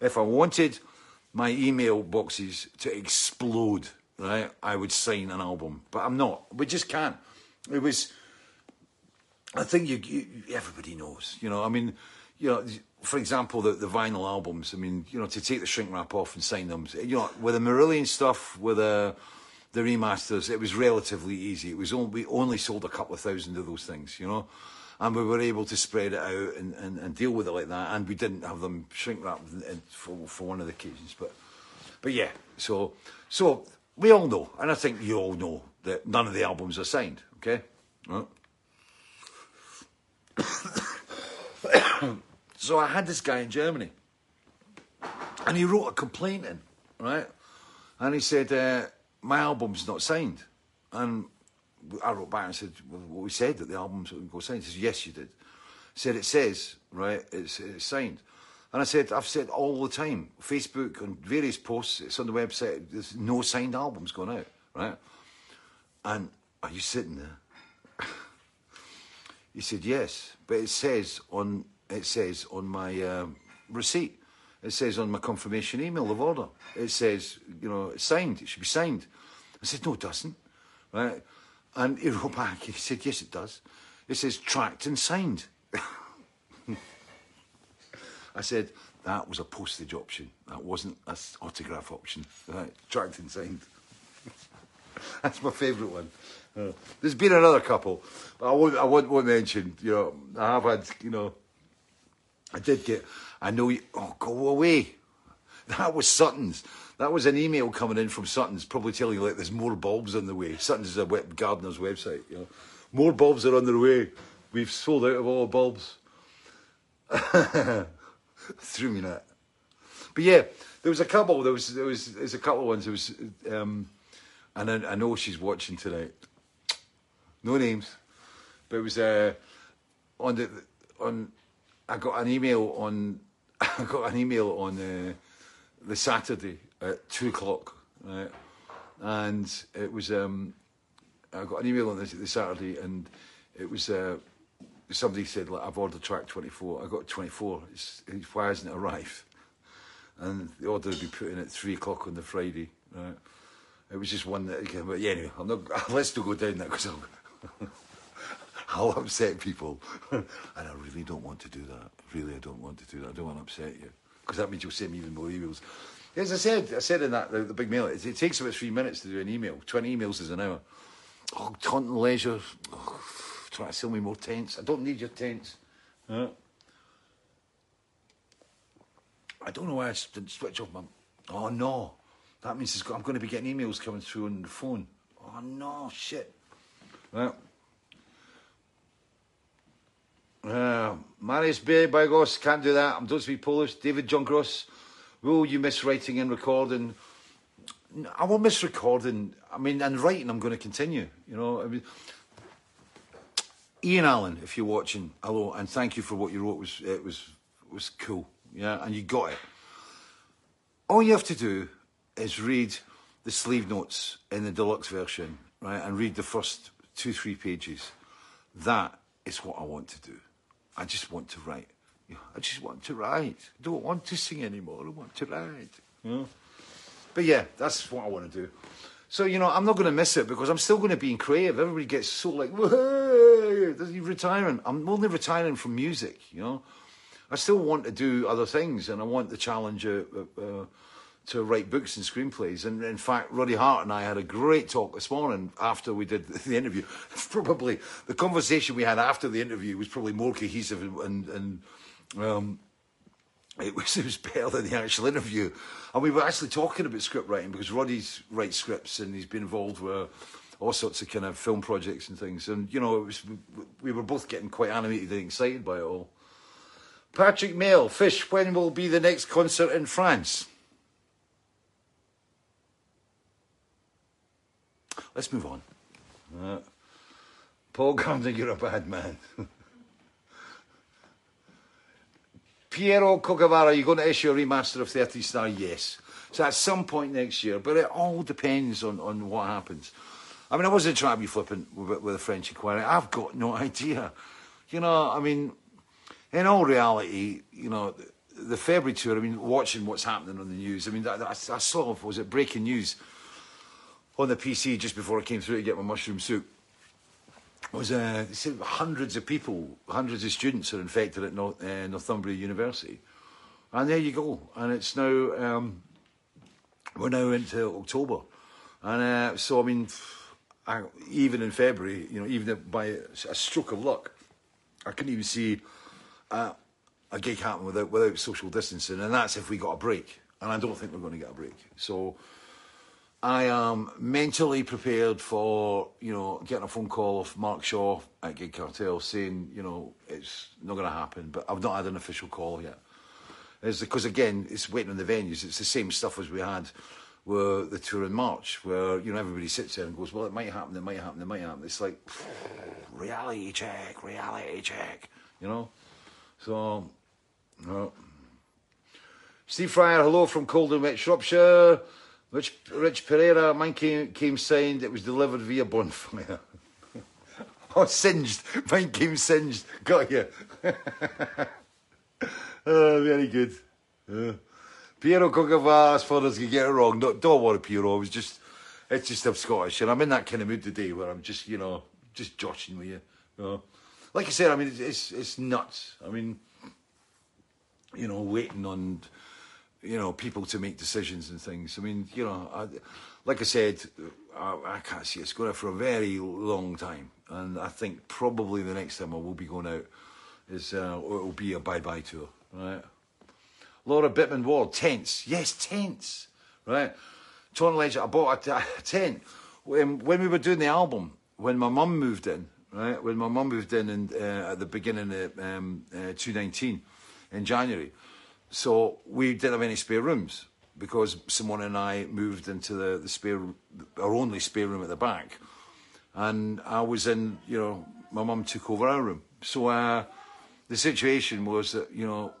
If I wanted my email boxes to explode, right, I would sign an album. But I'm not. We just can't. It was. I think you, you everybody knows. You know, I mean, you know, for example, the, the vinyl albums. I mean, you know, to take the shrink wrap off and sign them. You know, with the Marillion stuff, with the the remasters, it was relatively easy. It was only we only sold a couple of thousand of those things. You know and we were able to spread it out and, and, and deal with it like that. And we didn't have them shrink wrap for, for one of the occasions. But, but yeah, so, so we all know, and I think you all know, that none of the albums are signed, okay? So I had this guy in Germany, and he wrote a complaint in, right? And he said, uh, my album's not signed. And I wrote back and said, well, what we said that the album's go signed. He says, yes, you did. He said, it says, right, it's, it's signed. And I said, I've said all the time, Facebook and various posts, it's on the website, there's no signed albums going out, right? And are you sitting there? he said, yes, but it says on, it says on my um, receipt, it says on my confirmation email of order, it says, you know, it's signed, it should be signed. I said, no, it doesn't, right? And he wrote back, he said, yes, it does. It says tracked and signed. I said, that was a postage option. That wasn't an autograph option. Right, tracked and signed. That's my favourite one. Uh, there's been another couple, but I won't, I won't, won't mention, you know, I have had, you know, I did get, I know you, oh, go away. That was Sutton's. That was an email coming in from Sutton's, probably telling you like there's more bulbs on the way. Sutton's is a web gardener's website. You know, more bulbs are on their way. We've sold out of all bulbs. Threw me that. But yeah, there was a couple. There was there was there's a couple of ones. There was, um, and I, I know she's watching tonight. No names, but it was uh, on the on. I got an email on. I got an email on uh, the Saturday at two o'clock, right? And it was um, I got an email on this, this Saturday, and it was uh, somebody said like I've ordered track twenty four. I got twenty four. it's Why hasn't it arrived? and the order would be put in at three o'clock on the Friday. Right? It was just one that, but yeah, anyway, I'm not. Let's still go down that because I'll, I'll upset people, and I really don't want to do that. Really, I don't want to do that. I don't want to upset you because that means you'll send me even more emails. As I said, I said in that the, the big mail, it, it, takes about three minutes to do an email. Twenty emails is an hour. Oh, Taunton Leisure, oh, trying to sell me more tents. I don't need your tents. Yeah. I don't know why I didn't switch off my. Oh no, that means I'm going to be getting emails coming through on the phone. Oh no, shit. Well. Uh, Marius Bay gosh, can't do that. I don't speak Polish. David John Gross, will you miss writing and recording? I won't miss recording. I mean, and writing, I'm going to continue. You know, I mean, Ian Allen, if you're watching, hello, and thank you for what you wrote. It was it was was cool, yeah, and you got it. All you have to do is read the sleeve notes in the deluxe version, right, and read the first two three pages. That is what I want to do. I just want to write. I just want to write. I don't want to sing anymore. I want to write. Yeah. But yeah, that's what I want to do. So, you know, I'm not going to miss it because I'm still going to be in creative. Everybody gets so like, you're retiring. I'm only retiring from music, you know. I still want to do other things and I want the challenge uh, uh, to write books and screenplays. And in fact, Roddy Hart and I had a great talk this morning after we did the interview. probably the conversation we had after the interview was probably more cohesive and, and um, it was, it was better than the actual interview. And we were actually talking about script writing because Roddy's writes scripts and he's been involved with all sorts of kind of film projects and things. And, you know, it was, we were both getting quite animated and excited by it all. Patrick Mail, Fish, when will be the next concert in France? Let's move on. Uh, Paul Gardner, you're a bad man. Piero Cocavara, you're going to issue a remaster of 13th Star? Yes. So at some point next year, but it all depends on, on what happens. I mean, I wasn't trying to be flippant with, with the French Inquiry. I've got no idea. You know, I mean, in all reality, you know, the, the February tour, I mean, watching what's happening on the news, I mean, I, I saw, was it breaking news on the PC just before I came through to get my mushroom soup? Was uh, hundreds of people, hundreds of students are infected at North, uh, Northumbria University, and there you go. And it's now um, we're now into October, and uh, so I mean, I, even in February, you know, even by a stroke of luck, I couldn't even see uh, a gig happen without without social distancing, and that's if we got a break. And I don't think we're going to get a break. So I am mentally prepared for, you know, getting a phone call of Mark Shaw at Gig Cartel saying, you know, it's not going to happen. But I've not had an official call yet. Because, again, it's waiting on the venues. It's the same stuff as we had with the tour in March, where, you know, everybody sits there and goes, well, it might happen, it might happen, it might happen. It's like, reality check, reality check, you know? So, no. Steve Fryer, hello from Cold and Wet Shropshire. Rich, Rich Pereira, mine came, came signed, it was delivered via bonfire. oh, singed. Mine came singed. Got you. oh, very good. Uh, Piero Cocava, as far as you get it wrong, don't, don't worry, Piero. I was just, it's just I'm Scottish, and I'm in that kind of mood today where I'm just, you know, just joshing with you. you know. Like I said, I mean, it's, it's, it's nuts. I mean, you know, waiting on you know, people to make decisions and things. I mean, you know, I, like I said, I, I, can't see us going out for a very long time, and I think probably the next time I will be going out is uh, it will be a bye bye tour, right? Laura Bittman Ward, tents, yes, tents, right? Tony Legend, I bought a, a tent when, when we were doing the album. When my mum moved in, right? When my mum moved in, in uh, at the beginning of um, uh, 2019 in January so we didn't have any spare rooms because Simona and I moved into the, the spare, our only spare room at the back. And I was in, you know, my mum took over our room. So uh, the situation was that, you know,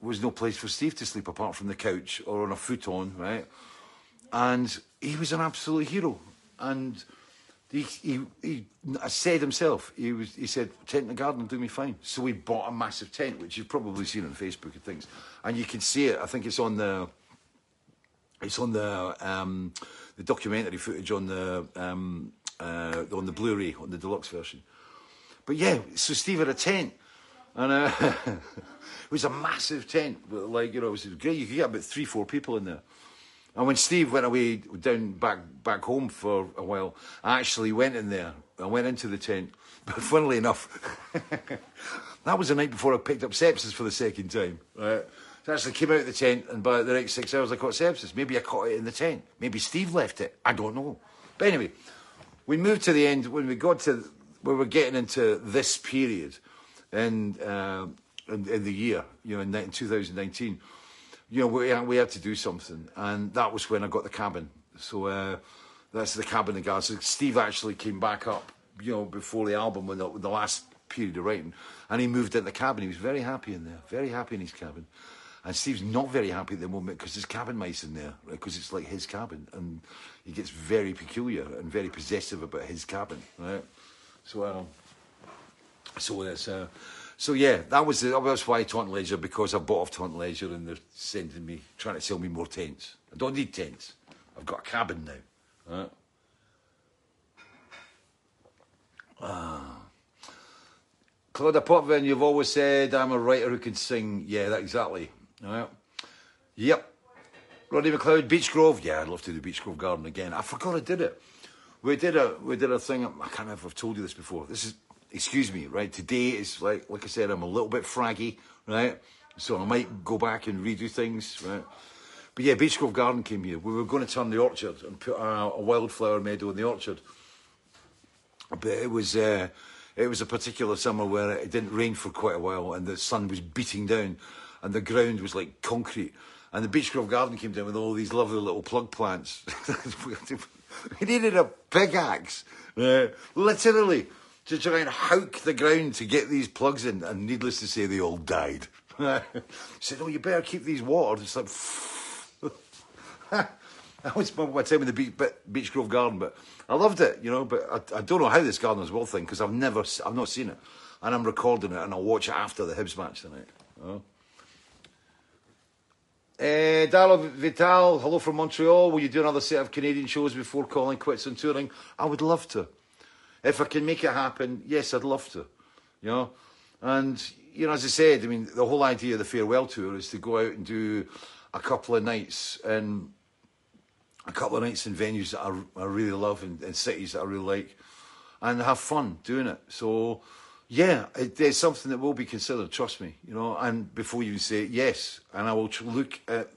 there was no place for Steve to sleep apart from the couch or on a futon, right? And he was an absolute hero. And he, he, he said himself, he, was, he said, tent in the garden will do me fine. So we bought a massive tent, which you've probably seen on Facebook and things. And you can see it, I think it's on the, It's on the um, the documentary footage on the um, uh, on the Blu-ray on the deluxe version. But yeah, so Steve had a tent, and uh, it was a massive tent. Like you know, it was great. You could get about three, four people in there. And when Steve went away down back back home for a while, I actually went in there. I went into the tent. But funnily enough, that was the night before I picked up sepsis for the second time. Right? So I actually came out of the tent, and by the next six hours, I caught sepsis. Maybe I caught it in the tent. Maybe Steve left it. I don't know. But anyway, we moved to the end when we got to we were getting into this period, and uh, in, in, the year, you know, in 2019. You know, we, we had to do something, and that was when I got the cabin. So uh, that's the cabin in So Steve actually came back up, you know, before the album, when the, the last period of writing, and he moved in the cabin. He was very happy in there, very happy in his cabin. And Steve's not very happy at the moment because there's cabin mice in there, because it's like his cabin, and he gets very peculiar and very possessive about his cabin, right? So, um, so it's, uh, so yeah, that was the, that's why Taunton Leisure because I bought off Taunton Leisure and they're sending me, trying to sell me more tents. I don't need tents. I've got a cabin now. Right? Ah. Claudia Potvin, you've always said I'm a writer who can sing. Yeah, that exactly. Yeah. Yep. Roddy McLeod, Beech Grove. Yeah, I'd love to do Beech Grove Garden again. I forgot I did it. We did a we did a thing. I can't remember if I've told you this before. This is excuse me, right? Today is like like I said, I'm a little bit fraggy, right? So I might go back and redo things, right? But yeah, Beech Grove Garden came here. We were going to turn the orchard and put a, a wildflower meadow in the orchard, but it was. Uh, it was a particular summer where it didn't rain for quite a while and the sun was beating down and the ground was like concrete. And the Beech Grove Garden came down with all these lovely little plug plants. we needed a pickaxe, uh, literally, to try and howk the ground to get these plugs in. And needless to say, they all died. said, "Oh, you better keep these watered." It's like that was my, my time in the beach, Beech Grove Garden, but I loved it, you know. But I, I don't know how this garden Gardener's World thing because I've never, I've not seen it, and I'm recording it, and I'll watch it after the Hibs match tonight. Oh. Uh, Vital, hello from Montreal. Will you do another set of Canadian shows before calling quits on touring? I would love to. If I can make it happen, yes, I'd love to. You know, and you know, as I said, I mean, the whole idea of the farewell tour is to go out and do a couple of nights in a couple of nights in venues that I, I really love and, and cities that I really like, and have fun doing it. So yeah, it, it's something that will be considered. Trust me, you know. And before you say yes, and I will look at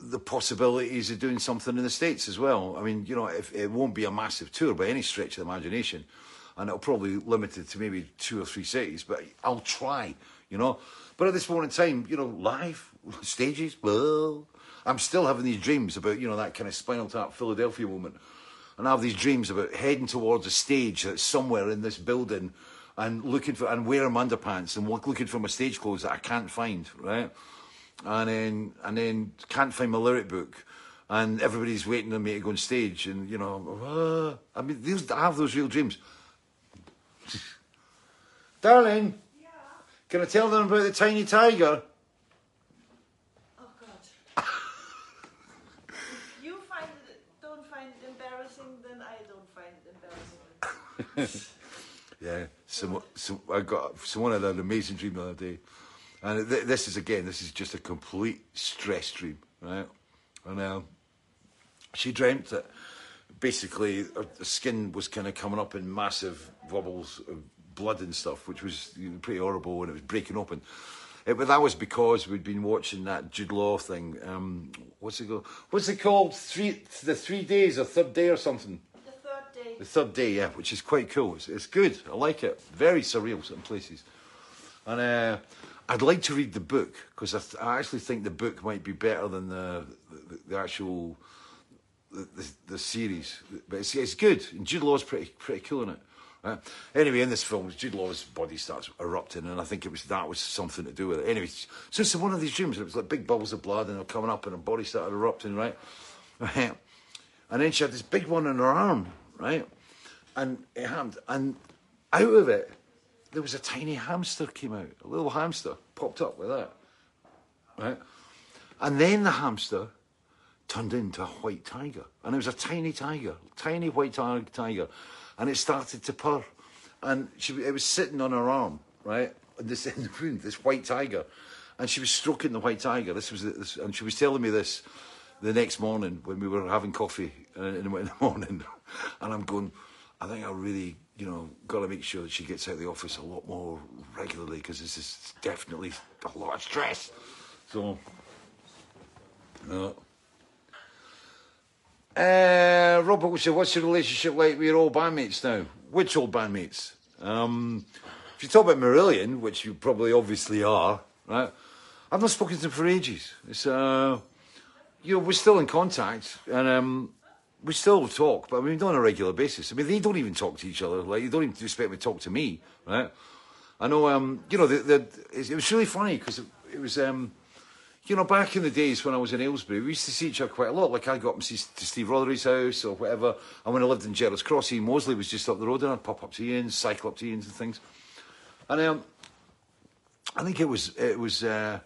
the possibilities of doing something in the states as well. I mean, you know, if, it won't be a massive tour by any stretch of the imagination, and it'll probably be limited to maybe two or three cities. But I'll try, you know. But at this point in time, you know, live stages. Well, I'm still having these dreams about you know that kind of Spinal Tap Philadelphia moment and I have these dreams about heading towards a stage that's somewhere in this building and looking for and wearing my underpants and looking for my stage clothes that I can't find, right? And then and then can't find my lyric book, and everybody's waiting on me to go on stage, and you know, uh, I mean, these, I have those real dreams. Darling, yeah. can I tell them about the tiny tiger? Oh God! you find it, don't find it embarrassing, then I don't find it embarrassing. yeah, some, some, I got someone had an amazing dream the other day, and th- this is again, this is just a complete stress dream, right? And uh, she dreamt that basically her skin was kind of coming up in massive bubbles of blood and stuff, which was you know, pretty horrible, and it was breaking open. It, but that was because we'd been watching that Jude Law thing. Um, what's it called? What's it called? Three, the three days, or third day, or something. The third day, yeah, which is quite cool. It's, it's good. I like it. Very surreal in places. And uh, I'd like to read the book because I, th- I, actually think the book might be better than the the, the actual the, the, the, series. But it's, it's good. And Jude Law's pretty pretty cool in it. Uh, anyway, in this film, Jude Law's body starts erupting, and I think it was that was something to do with it. Anyway, so it's one of these dreams. and It was like big bubbles of blood, and they're coming up, and her body started erupting, right? and then she had this big one in her arm, right? And it happened, and out of it, there was a tiny hamster came out, a little hamster popped up with that, right? And then the hamster turned into a white tiger. And it was a tiny tiger, tiny white tiger. And it started to purr. And she, it was sitting on her arm, right? In this, in the room, this white tiger. And she was stroking the white tiger. This was, this, and she was telling me this the next morning when we were having coffee in, in, in the morning. And I'm going, I think I really, you know, got to make sure that she gets out of the office a lot more regularly because this is definitely a lot of stress. So, no. Uh, Robert, your, what's your relationship like with your old bandmates now? Which old bandmates? Um, if you talk about Marillion, which you probably obviously are, right? I've not spoken to them for ages. It's, uh, you know, we're still in contact, and um, we still talk, but I mean, not on a regular basis. I mean, they don't even talk to each other. Like, they don't even expect me to talk to me, right? I know, um, you know, the, the, it was really funny because it, it was, um, you know, back in the days when I was in Aylesbury, we used to see each other quite a lot. Like I'd go up see to Steve Rothery's house or whatever. And when I lived in Gerrards Cross, Ian Mosley was just up the road and I'd pop up to Ian's, cycle up to Ian's and things. And um, I think it was, it was, uh,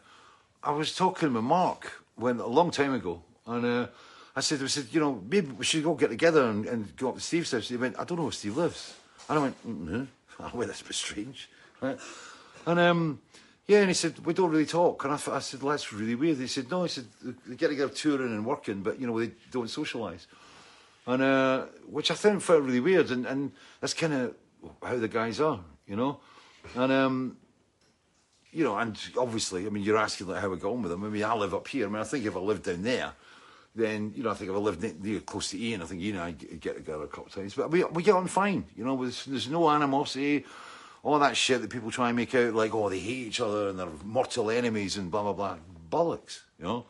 I was talking with Mark when a long time ago. And uh, I said, I said, you know, maybe we should go get together and, and go up to Steve's house. He went, I don't know where Steve lives. And I went, mm-hmm. I went, that's a bit strange. Right? And um, yeah, and he said, we don't really talk. And I, I said, well, that's really weird. He said, no, he said, they get together touring and working, but, you know, they don't socialise. And, uh, which I found felt really weird. And, and that's kind of how the guys are, you know? And, um, you know, and obviously, I mean, you're asking like how we got on with them. I mean, I live up here. I mean, I think if I lived down there, then you know, I think if I lived ne- near close to Ian, I think Ian and I get get together a couple of times. But we we get on fine, you know. There's, there's no animosity, all that shit that people try and make out like, oh, they hate each other and they're mortal enemies and blah blah blah. Bollocks, you know.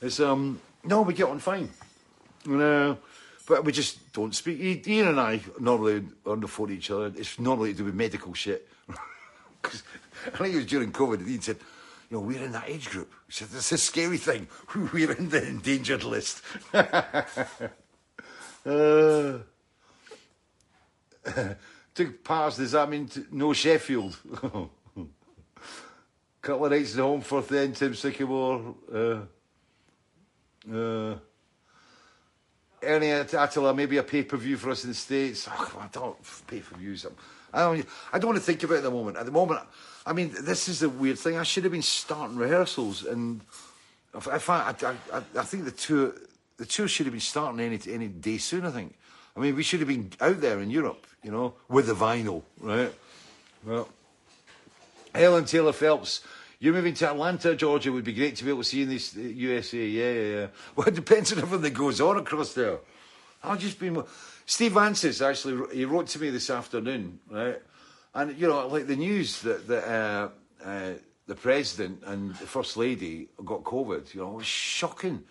It's um no, we get on fine, you know. But we just don't speak. Ian and I normally phone each other. It's normally to do with medical shit. 'Cause I think it was during COVID. Ian said, "You know, we're in that age group." "This is a scary thing. We're in the endangered list." uh, took pass. Does that mean t- no Sheffield? Nights at home for then Tim Sycamore. Uh, uh, Ernie Attila, maybe a pay per view for us in the States. Oh, I don't pay per views. I don't, I don't want to think about it at the moment. At the moment, mean, this is the weird thing. I should have been starting rehearsals, and if, if I, I, I, I think the tour, the tour should have been starting any any day soon. I think. I mean, we should have been out there in Europe, you know, with the vinyl, right? Well, Helen Taylor Phelps. You're moving to Atlanta, Georgia. Would be great to be able to see in this USA. Yeah, yeah, yeah. Well, it depends on everything that goes on across there. I've just been. Steve Vantsis actually he wrote to me this afternoon, right? And you know, like the news that that uh, uh, the president and the first lady got COVID. You know, it was shocking.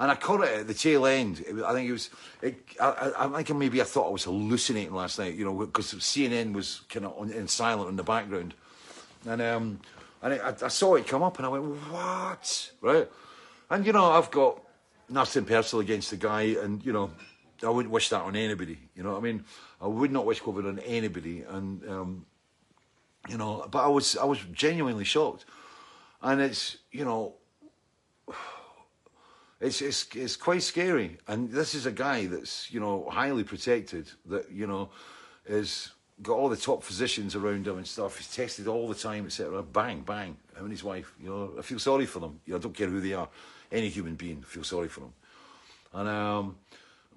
And I caught it at the tail end. It I think it was. It, I, I, I think maybe I thought I was hallucinating last night. You know, because CNN was kind of in silent in the background, and um, and I, I saw it come up, and I went, "What?" Right? And you know, I've got nothing personal against the guy, and you know, I wouldn't wish that on anybody. You know what I mean? I would not wish COVID on anybody, and um, you know, but I was I was genuinely shocked, and it's you know, it's it's it's quite scary. And this is a guy that's you know highly protected, that you know is got all the top physicians around him and stuff. He's tested all the time, etc. Bang, bang. Him and his wife. You know, I feel sorry for them. You know, I don't care who they are. Any human being, I feel sorry for them. And um,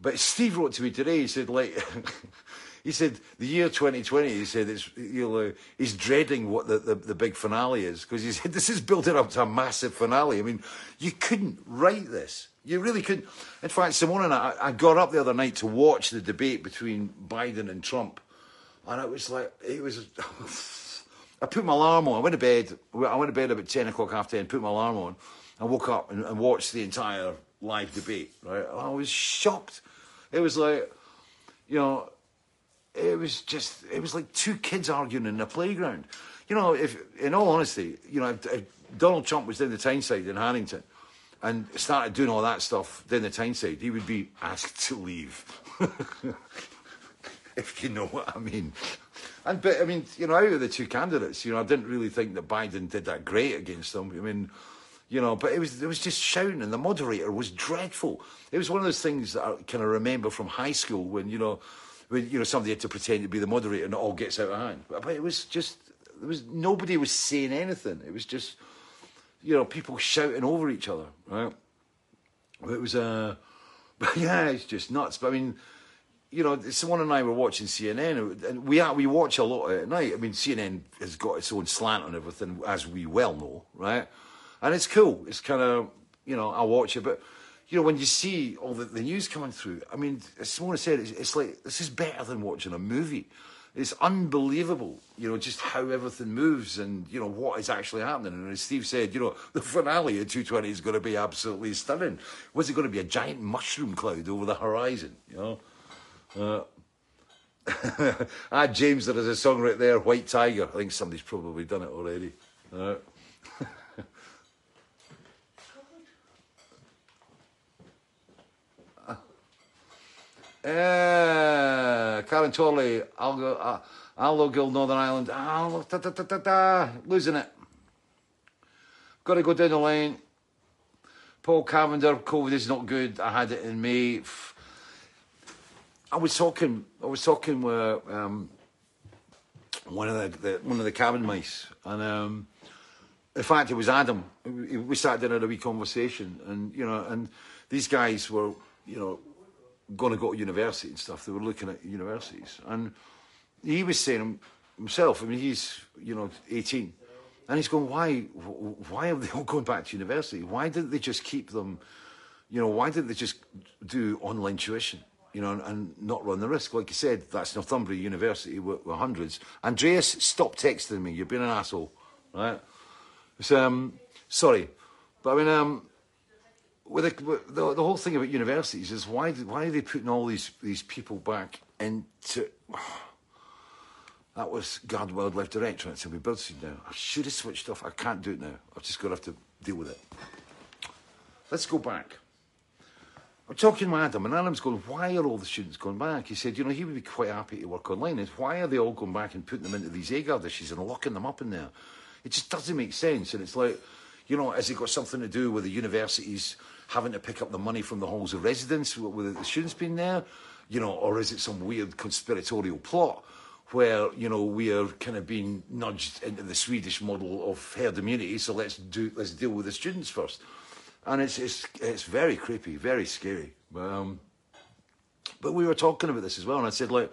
but Steve wrote to me today. He said like. He said the year 2020. He said it's he's dreading what the, the, the big finale is because he said this is building up to a massive finale. I mean, you couldn't write this. You really couldn't. In fact, Simona and I, I got up the other night to watch the debate between Biden and Trump, and it was like it was. I put my alarm on. I went to bed. I went to bed about ten o'clock, half ten. Put my alarm on. I woke up and, and watched the entire live debate. Right, I was shocked. It was like, you know, it was just it was like two kids arguing in a playground. You know, if in all honesty, you know, if, if Donald Trump was down the Tyneside in Harrington and started doing all that stuff down the Tyneside, he would be asked to leave. if you know what I mean. And but I mean, you know, out of the two candidates, you know, I didn't really think that Biden did that great against them. I mean, you know. But it was it was just shouting, and the moderator was dreadful. It was one of those things that I kind of remember from high school when you know, when you know somebody had to pretend to be the moderator and it all gets out of hand. But, but it was just there was nobody was saying anything. It was just you know people shouting over each other, right? It was uh, but yeah, it's just nuts. But I mean you know, Simona and I were watching CNN, and we are, we watch a lot at night. I mean, CNN has got its own slant on everything, as we well know, right? And it's cool. It's kind of, you know, I watch it, but you know, when you see all the, the news coming through, I mean, as Simona said, it's, it's like this is better than watching a movie. It's unbelievable, you know, just how everything moves and you know what is actually happening. And as Steve said, you know, the finale of 220 is going to be absolutely stunning. Was it going to be a giant mushroom cloud over the horizon? You know. Uh, ah, James, there is a song right there, White Tiger. I think somebody's probably done it already. Uh, uh, Karen Torley, Algo, uh, Aldo Guild, Northern Ireland. Da, losing it. Got to go down the line. Paul Cavender, COVID is not good. I had it in May. I was talking. I was talking with um, one of the, the, one of the cabin mice, and um, in fact, it was Adam. We, we sat down had a wee conversation, and you know, and these guys were, you know, going to go to university and stuff. They were looking at universities, and he was saying himself. I mean, he's you know eighteen, and he's going, why, why are they all going back to university? Why didn't they just keep them? You know, why didn't they just do online tuition? you know, and not run the risk. Like you said, that's Northumbria University with, with hundreds. Andreas, stop texting me. You've been an asshole, right? So, um, sorry, but I mean, um, the, the, the whole thing about universities is why why are they putting all these these people back into? That was Guard Wildlife Directorate. We birdseed now. I should have switched off. I can't do it now. I've just got to have to deal with it. Let's go back. I'm talking to Adam, and Adam's going, why are all the students going back? He said, you know, he would be quite happy to work online. Is why are they all going back and putting them into these Agar dishes and locking them up in there? It just doesn't make sense. And it's like, you know, has it got something to do with the universities having to pick up the money from the halls of residence with the students being there? You know, or is it some weird conspiratorial plot? where you know we are kind of being nudged into the Swedish model of herd immunity. So let's do let's deal with the students first and it's it's it's very creepy, very scary. Um, but we were talking about this as well, and I said, like,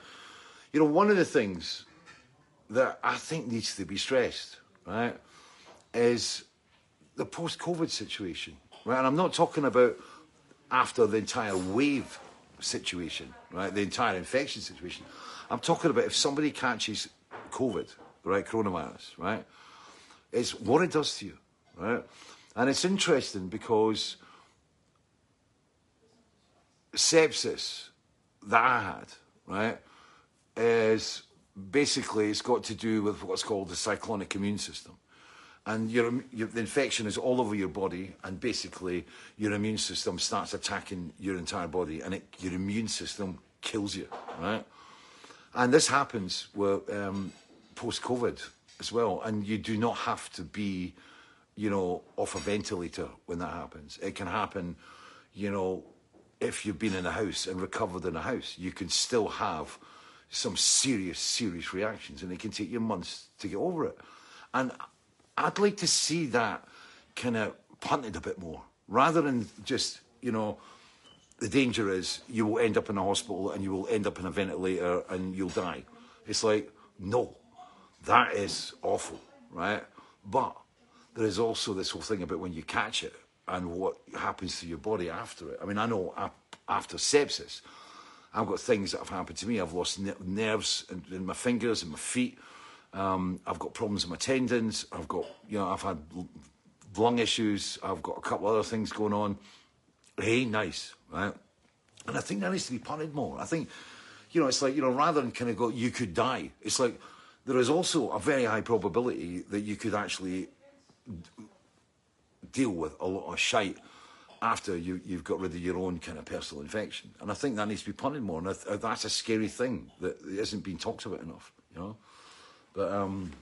you know, one of the things that I think needs to be stressed, right, is the post-COVID situation, right? And I'm not talking about after the entire wave situation, right, the entire infection situation. I'm talking about if somebody catches COVID, right, coronavirus, right, it's what it does to you, right? And it's interesting because sepsis that I had, right, is basically it's got to do with what's called the cyclonic immune system. And your, your, the infection is all over your body, and basically your immune system starts attacking your entire body, and it, your immune system kills you, right? And this happens with um, post COVID as well, and you do not have to be you know, off a ventilator when that happens. It can happen, you know, if you've been in a house and recovered in a house, you can still have some serious, serious reactions, and it can take you months to get over it. And I'd like to see that kind of punted a bit more, rather than just, you know, the danger is you will end up in a hospital and you will end up in a ventilator and you'll die. It's like, no, that is awful, right? But there is also this whole thing about when you catch it and what happens to your body after it. I mean, I know after sepsis, I've got things that have happened to me. I've lost nerves in, my fingers and my feet. Um, I've got problems in my tendons. I've got, you know, I've had lung issues. I've got a couple other things going on. Hey, nice, right? And I think that needs to be punted more. I think, you know, it's like, you know, rather than kind of go, you could die, it's like there is also a very high probability that you could actually deal with a lot of shite after you, you've got rid of your own kind of personal infection. And I think that needs to be punted more. And th- that's a scary thing that isn't being talked about enough, you know. But um,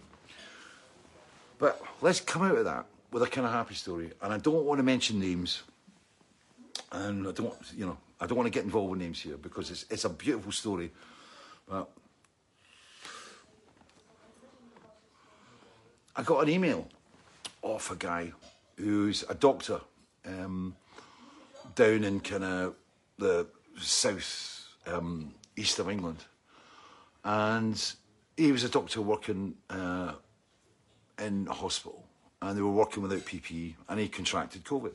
but let's come out of that. with a kind of happy story, and I don't want to mention names, and I don't, you know, I don't want to get involved with names here because it's it's a beautiful story, but I got an email off a guy who's a doctor um, down in kind of the south um, east of England, and he was a doctor working uh, in a hospital, and they were working without PPE, and he contracted COVID.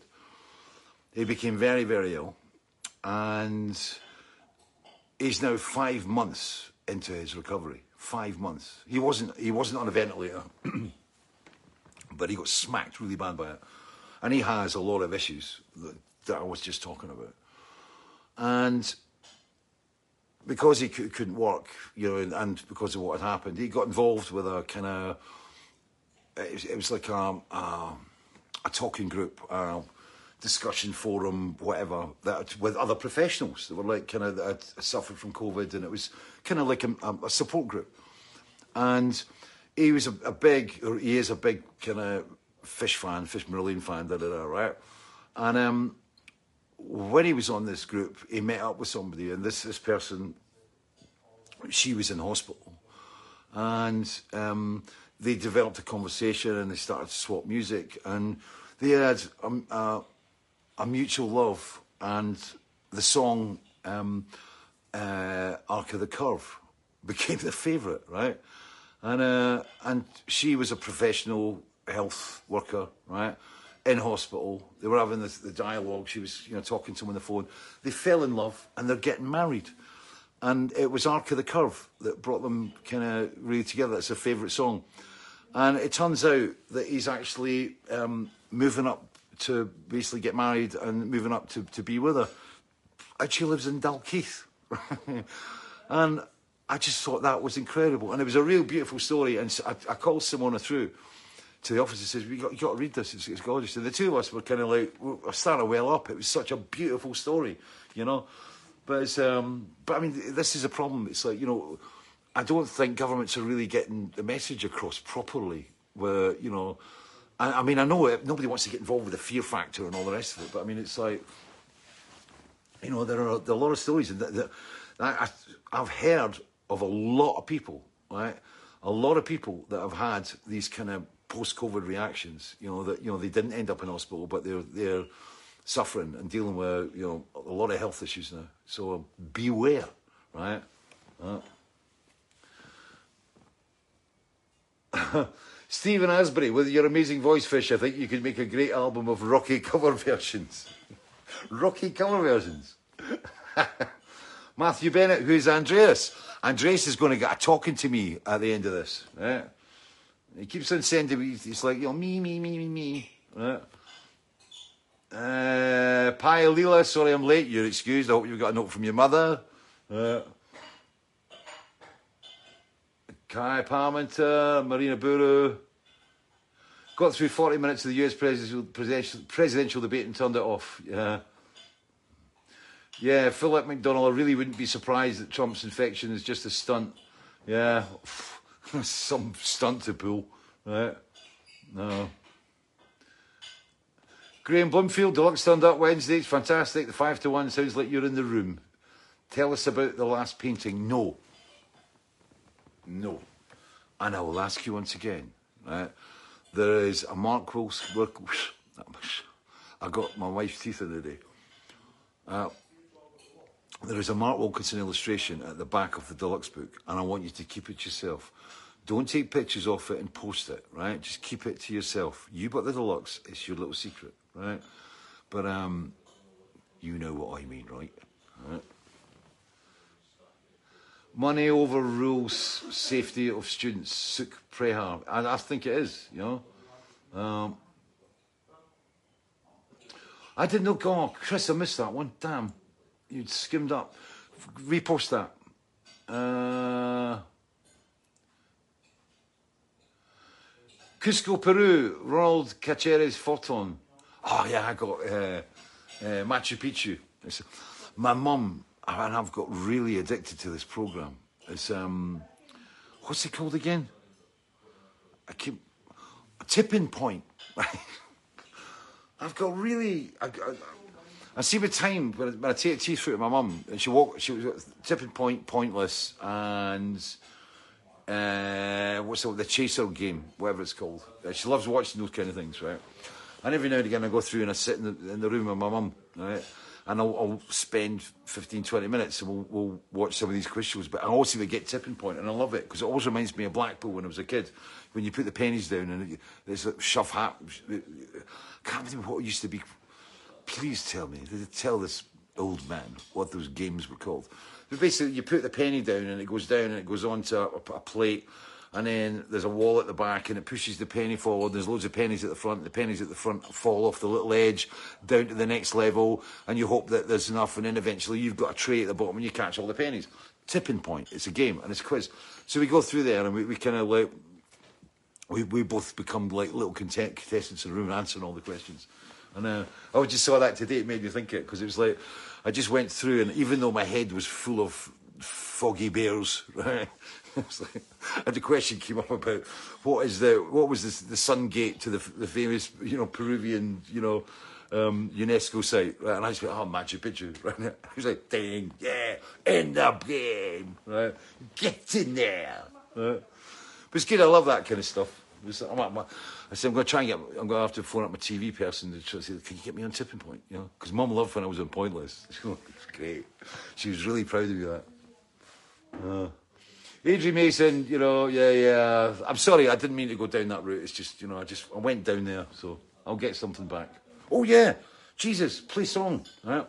He became very, very ill, and he's now five months into his recovery. Five months. He wasn't. He wasn't on a ventilator, but he got smacked really bad by it, and he has a lot of issues that, that I was just talking about, and because he cou- couldn't work, you know, and, and because of what had happened, he got involved with a kind of it was, it was like a, a, a talking group, a discussion forum, whatever, that with other professionals that were like kind of that suffered from COVID, and it was kind of like a, a support group. And he was a, a big, or he is a big kind of fish fan, fish marine fan, da da da, right? And um, when he was on this group, he met up with somebody, and this this person, she was in hospital, and um, they developed a conversation, and they started to swap music, and they had um, uh, a mutual love, and the song um, uh, "Arc of the Curve" became their favourite, right? And uh, and she was a professional health worker, right? In hospital, they were having this, the dialogue. She was, you know, talking to him on the phone. They fell in love, and they're getting married. And it was "Arc of the Curve" that brought them kind of really together. It's a favourite song. And it turns out that he's actually um, moving up to basically get married and moving up to, to be with her. And she lives in Dalkeith. and I just thought that was incredible. And it was a real beautiful story. And I, I called Simona through to the office and says, you got, you got to read this, it's, it's gorgeous. And the two of us were kind of like, we we're starting to well up. It was such a beautiful story, you know. But it's, um, but I mean, this is a problem. It's like, you know, I don't think governments are really getting the message across properly. Where you know, I, I mean, I know it, nobody wants to get involved with the fear factor and all the rest of it, but I mean, it's like, you know, there are, there are a lot of stories that, that I, I've heard of a lot of people, right? A lot of people that have had these kind of post-COVID reactions. You know that you know they didn't end up in hospital, but they're they're suffering and dealing with you know a lot of health issues now. So beware, right? Uh, Stephen Asbury, with your amazing voice, Fish, I think you could make a great album of rocky cover versions. rocky cover versions. Matthew Bennett, who's Andreas? Andreas is going to get a talking to me at the end of this. Right? He keeps on sending me, he's like, you know, me, me, me, me, me. Right? Uh, Leela, sorry I'm late. You're excused. I hope you've got a note from your mother. Uh, Kai Parmenter, Marina Buru. Got through 40 minutes of the US presidential, presidential debate and turned it off. Yeah. Yeah, Philip McDonald, I really wouldn't be surprised that Trump's infection is just a stunt. Yeah, some stunt to pull, right? No. Graham Bloomfield, Deluxe stand up Wednesday. It's fantastic. The five to one sounds like you're in the room. Tell us about the last painting. No. No. And I will ask you once again, right? There is a Mark Wilson. I got my wife's teeth in the day. Uh, there is a Mark Wilkinson illustration at the back of the deluxe book, and I want you to keep it yourself. Don't take pictures of it and post it, right? Just keep it to yourself. You bought the deluxe, it's your little secret, right? But um, you know what I mean, right? right? Money overrules safety of students. Suk Prehar. I, I think it is, you know. Um, I didn't know. God, Chris, I missed that one. Damn, you'd skimmed up. Repost that. Uh, Cusco, Peru. Ronald Caceres Forton. Oh yeah, I got uh, uh, Machu Picchu. It's, my mum and I've got really addicted to this program. It's um, what's it called again? I keep a tipping point. I've got really. I, I, I see with time when I, when I take tea through to my mum, and she walk, she was tipping point, pointless, and uh, what's the, the chaser game, whatever it's called. Uh, she loves watching those kind of things, right? And every now and again, I go through and I sit in the, in the room with my mum, right? And I'll, I'll spend 15, 20 minutes and we'll, we'll watch some of these quiz shows. But I also we get tipping point, and I love it because it always reminds me of Blackpool when I was a kid. When you put the pennies down and there's a shove hat. I can't remember what it used to be. Please tell me. Tell this old man what those games were called. But basically, you put the penny down and it goes down and it goes onto a, a plate and then there's a wall at the back and it pushes the penny forward. There's loads of pennies at the front. The pennies at the front fall off the little edge down to the next level, and you hope that there's enough, and then eventually you've got a tray at the bottom and you catch all the pennies. Tipping point. It's a game and it's a quiz. So we go through there and we, we kind of like we, we both become like little contestants in the room answering all the questions. Uh, I just saw that today. It made me think it because it was like I just went through, and even though my head was full of foggy bears, right? like, and the question came up about what is the what was the, the sun gate to the, the famous you know Peruvian you know um, UNESCO site, right? And I just went, oh, Machu Picchu, right? I was like, dang, yeah, end up game, right? Get in there, right? But it's good. I love that kind of stuff. I'm at my, I said, I'm going to try and get, I'm going to have to phone up my TV person to try to say, can you get me on tipping point? You know, because mum loved when I was on Pointless. it's great. She was really proud of me that. Uh, Adrian Mason, you know, yeah, yeah. I'm sorry, I didn't mean to go down that route. It's just, you know, I just, I went down there, so I'll get something back. Oh yeah, Jesus, play song, right?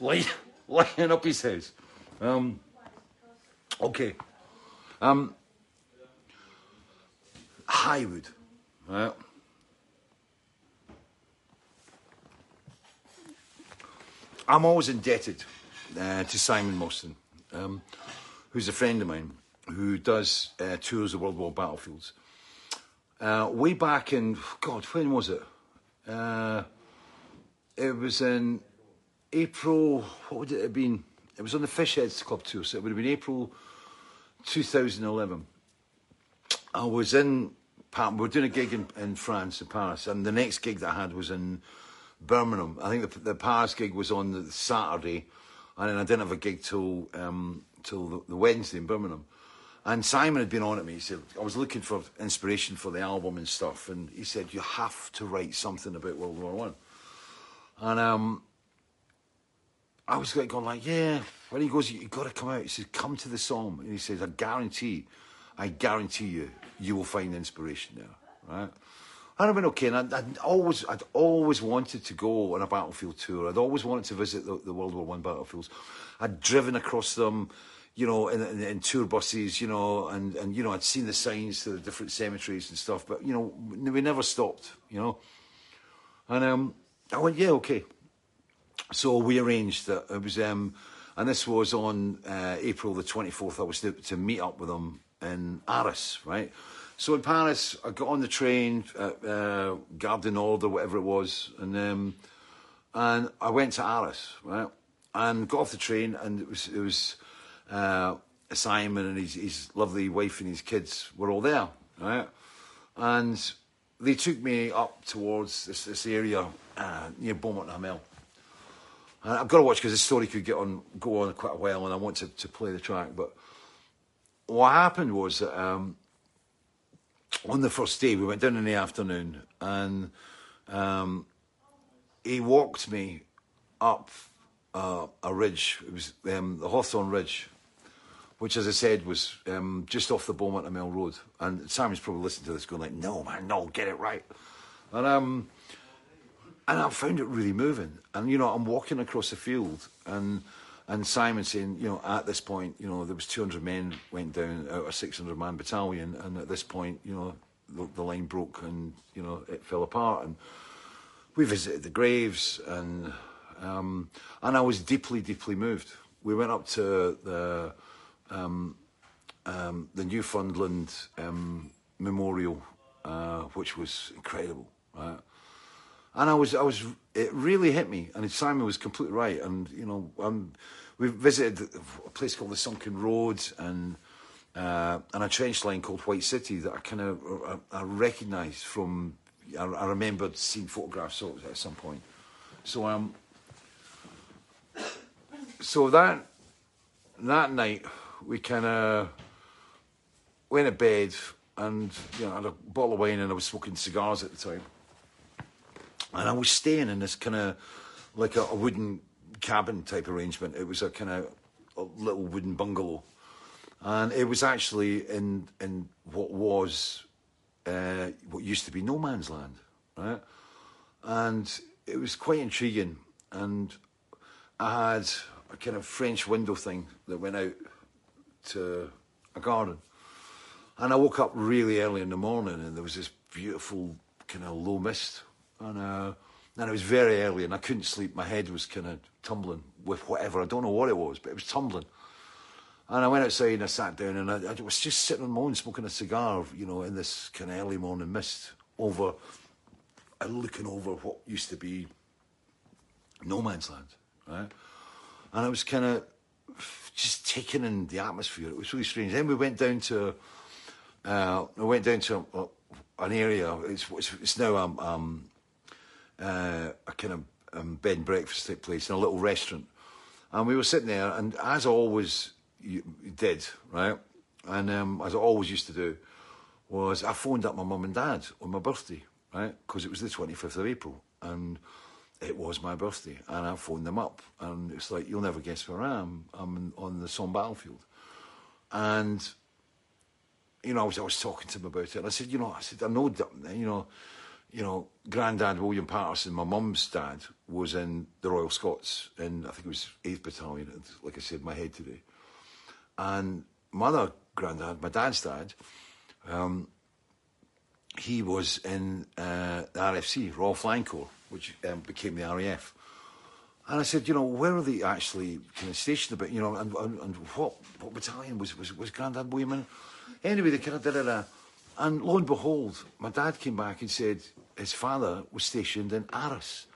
Light, lighting up his house. Um, okay. Um, Highwood, right? I'm always indebted uh, to Simon Mostyn, um, who's a friend of mine, who does uh, tours of World War battlefields. Uh, way back in, God, when was it? Uh, it was in April, what would it have been? It was on the Fishheads Club tour, so it would have been April 2011. I was in, we were doing a gig in, in France, in Paris, and the next gig that I had was in Birmingham. I think the, the Paris gig was on the Saturday, and then I didn't have a gig till um, till the, the, Wednesday in Birmingham. And Simon had been on at me. He said I was looking for inspiration for the album and stuff, and he said you have to write something about World War One. And um, I was like going like, yeah. When he goes, you got to come out. He says, come to the Somme, and he says, I guarantee, I guarantee you, you will find inspiration there, right? And I went, okay, and I'd, I'd, always, I'd always wanted to go on a battlefield tour. I'd always wanted to visit the, the World War One battlefields. I'd driven across them, you know, in, in, in, tour buses, you know, and, and, you know, I'd seen the signs to the different cemeteries and stuff, but, you know, we never stopped, you know. And um, I went, yeah, okay. So we arranged that it was, um, and this was on uh, April the 24th, I was to, to meet up with them in Arras, right? So in Paris, I got on the train at uh, Gare du Nord or whatever it was, and um, and I went to Arras, right? And got off the train, and it was it was uh, Simon and his, his lovely wife and his kids were all there, right? And they took me up towards this, this area uh, near Beaumont Hamel. And I've got to watch because the story could get on, go on quite a while, and I want to, to play the track. But what happened was that um, on the first day, we went down in the afternoon, and um, he walked me up uh, a ridge. It was um, the Hawthorn Ridge, which, as I said, was um, just off the Beaumont Hamel Road. And Simon's probably listening to this, going like, "No, man, no, get it right." And um, and I found it really moving. And you know, I'm walking across the field, and and Simon saying, you know, at this point, you know, there was 200 men went down out of a 600 man battalion, and at this point, you know, the, the, line broke and you know it fell apart. And we visited the graves, and um, and I was deeply, deeply moved. We went up to the um, um, the Newfoundland um, Memorial, uh, which was incredible, right? And I was, I was, it really hit me. And Simon was completely right. And you know, um, we visited a place called the Sunken Road and uh, and a trench line called White City that I kind of I, I recognised from I, I remembered seeing photographs of it at some point. So um, so that that night we kind of went to bed and you know I had a bottle of wine and I was smoking cigars at the time, and I was staying in this kind of like a, a wooden cabin type arrangement. It was a kind of little wooden bungalow, and it was actually in in what was uh, what used to be no man's land, right? And it was quite intriguing, and I had a kind of French window thing that went out to a garden. And I woke up really early in the morning and there was this beautiful kind of low mist. And, uh, and it was very early and I couldn't sleep. My head was kind of tumbling with whatever. I don't know what it was, but it was tumbling. And I went outside and I sat down and I, I was just sitting on my own smoking a cigar, you know, in this kind of early morning mist over, and looking over what used to be no man's land, right? And I was kind of just taking in the atmosphere. It was really strange. Then we went down to, uh, we went down to a, an area. It's, it's, it's now um, um, uh, a kind of um, bed and breakfast type place in a little restaurant. And we were sitting there, and as always you- did, right, and um, as I always used to do, was I phoned up my mum and dad on my birthday, right, because it was the 25th of April, and it was my birthday, and I phoned them up, and it's like, you'll never guess where I am. I'm on the Somme battlefield. And, you know, I was, I was talking to them about it, and I said, you know, I said, I know, that, you know, you know, Grandad William Patterson, my mum's dad, was in the Royal Scots, in, I think it was 8th Battalion, and like I said, my head today. And my other granddad, my dad's dad, um, he was in uh, the RFC, Royal Flying Corps, which um, became the RAF. And I said, you know, where are they actually kind of stationed about, you know, and, and, and what, what battalion was, was, was Grandad William in? Anyway, they kind of did it. Uh, and lo and behold, my dad came back and said his father was stationed in Arras.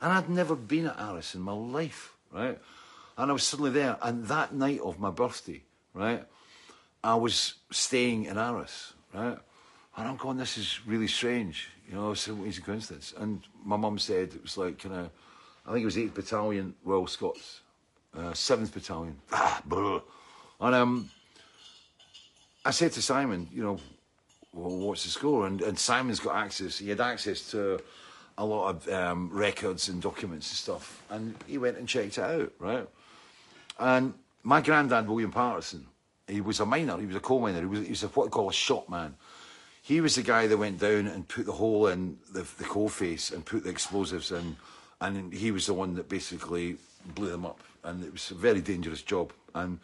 And I'd never been at Arras in my life, right? And I was suddenly there. And that night of my birthday, right, I was staying in Arras, right? And I'm going, this is really strange, you know, it's a coincidence. And my mum said it was like kind of, I think it was 8th Battalion Royal Scots, uh, 7th Battalion. Ah. And um, I said to Simon, you know, well, what's the score? And, and Simon's got access, he had access to a lot of um, records and documents and stuff. And he went and checked it out, right? And my granddad, William Patterson, he was a miner, he was a coal miner, he was, he was a, what they call a shop man. He was the guy that went down and put the hole in the, the coal face and put the explosives in, and he was the one that basically blew them up. And it was a very dangerous job, and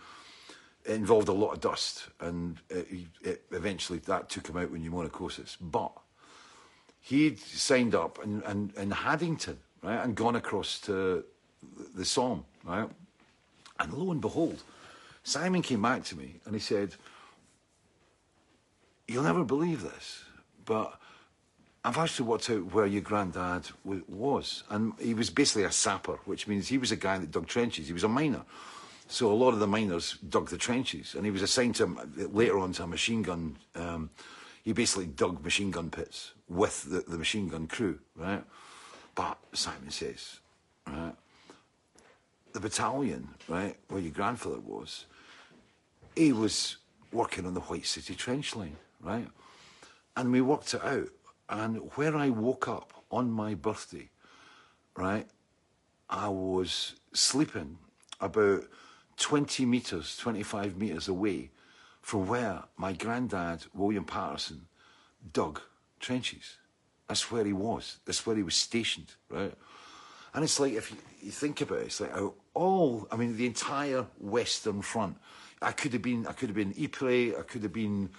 it involved a lot of dust, and it, it, eventually that took him out with pneumoconiosis. But he'd signed up in, in, in Haddington, right, and gone across to the Somme, right? And lo and behold, Simon came back to me and he said, You'll never believe this, but I've actually worked out where your granddad was. And he was basically a sapper, which means he was a guy that dug trenches. He was a miner. So a lot of the miners dug the trenches. And he was assigned to, later on to a machine gun. Um, he basically dug machine gun pits with the, the machine gun crew, right? But Simon says, right, the battalion, right, where your grandfather was, he was working on the White City trench line, right? And we worked it out. And where I woke up on my birthday, right, I was sleeping about 20 metres, 25 metres away from where my granddad, William Patterson, dug trenches. That's where he was. That's where he was stationed, right? And it's like, if you, you think about it, it's like how all, I mean, the entire Western Front. I could have been, I could have been Ypres, I could have been,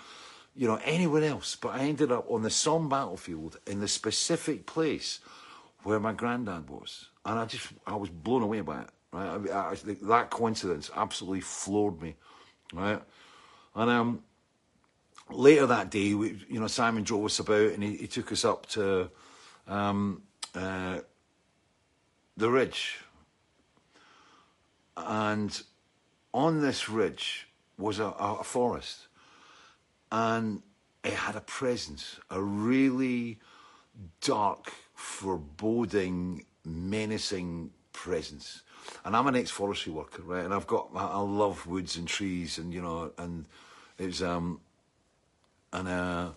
you know, anywhere else, but I ended up on the Somme battlefield in the specific place where my granddad was. And I just, I was blown away by it, right? I, I, that coincidence absolutely floored me, right? And um, later that day, we, you know, Simon drove us about and he, he took us up to um, uh, the ridge. And on this ridge was a, a forest. And it had a presence, a really dark, foreboding, menacing presence. And I'm an ex-forestry worker, right? And I've got, I, love woods and trees, and you know, and it's um, and uh,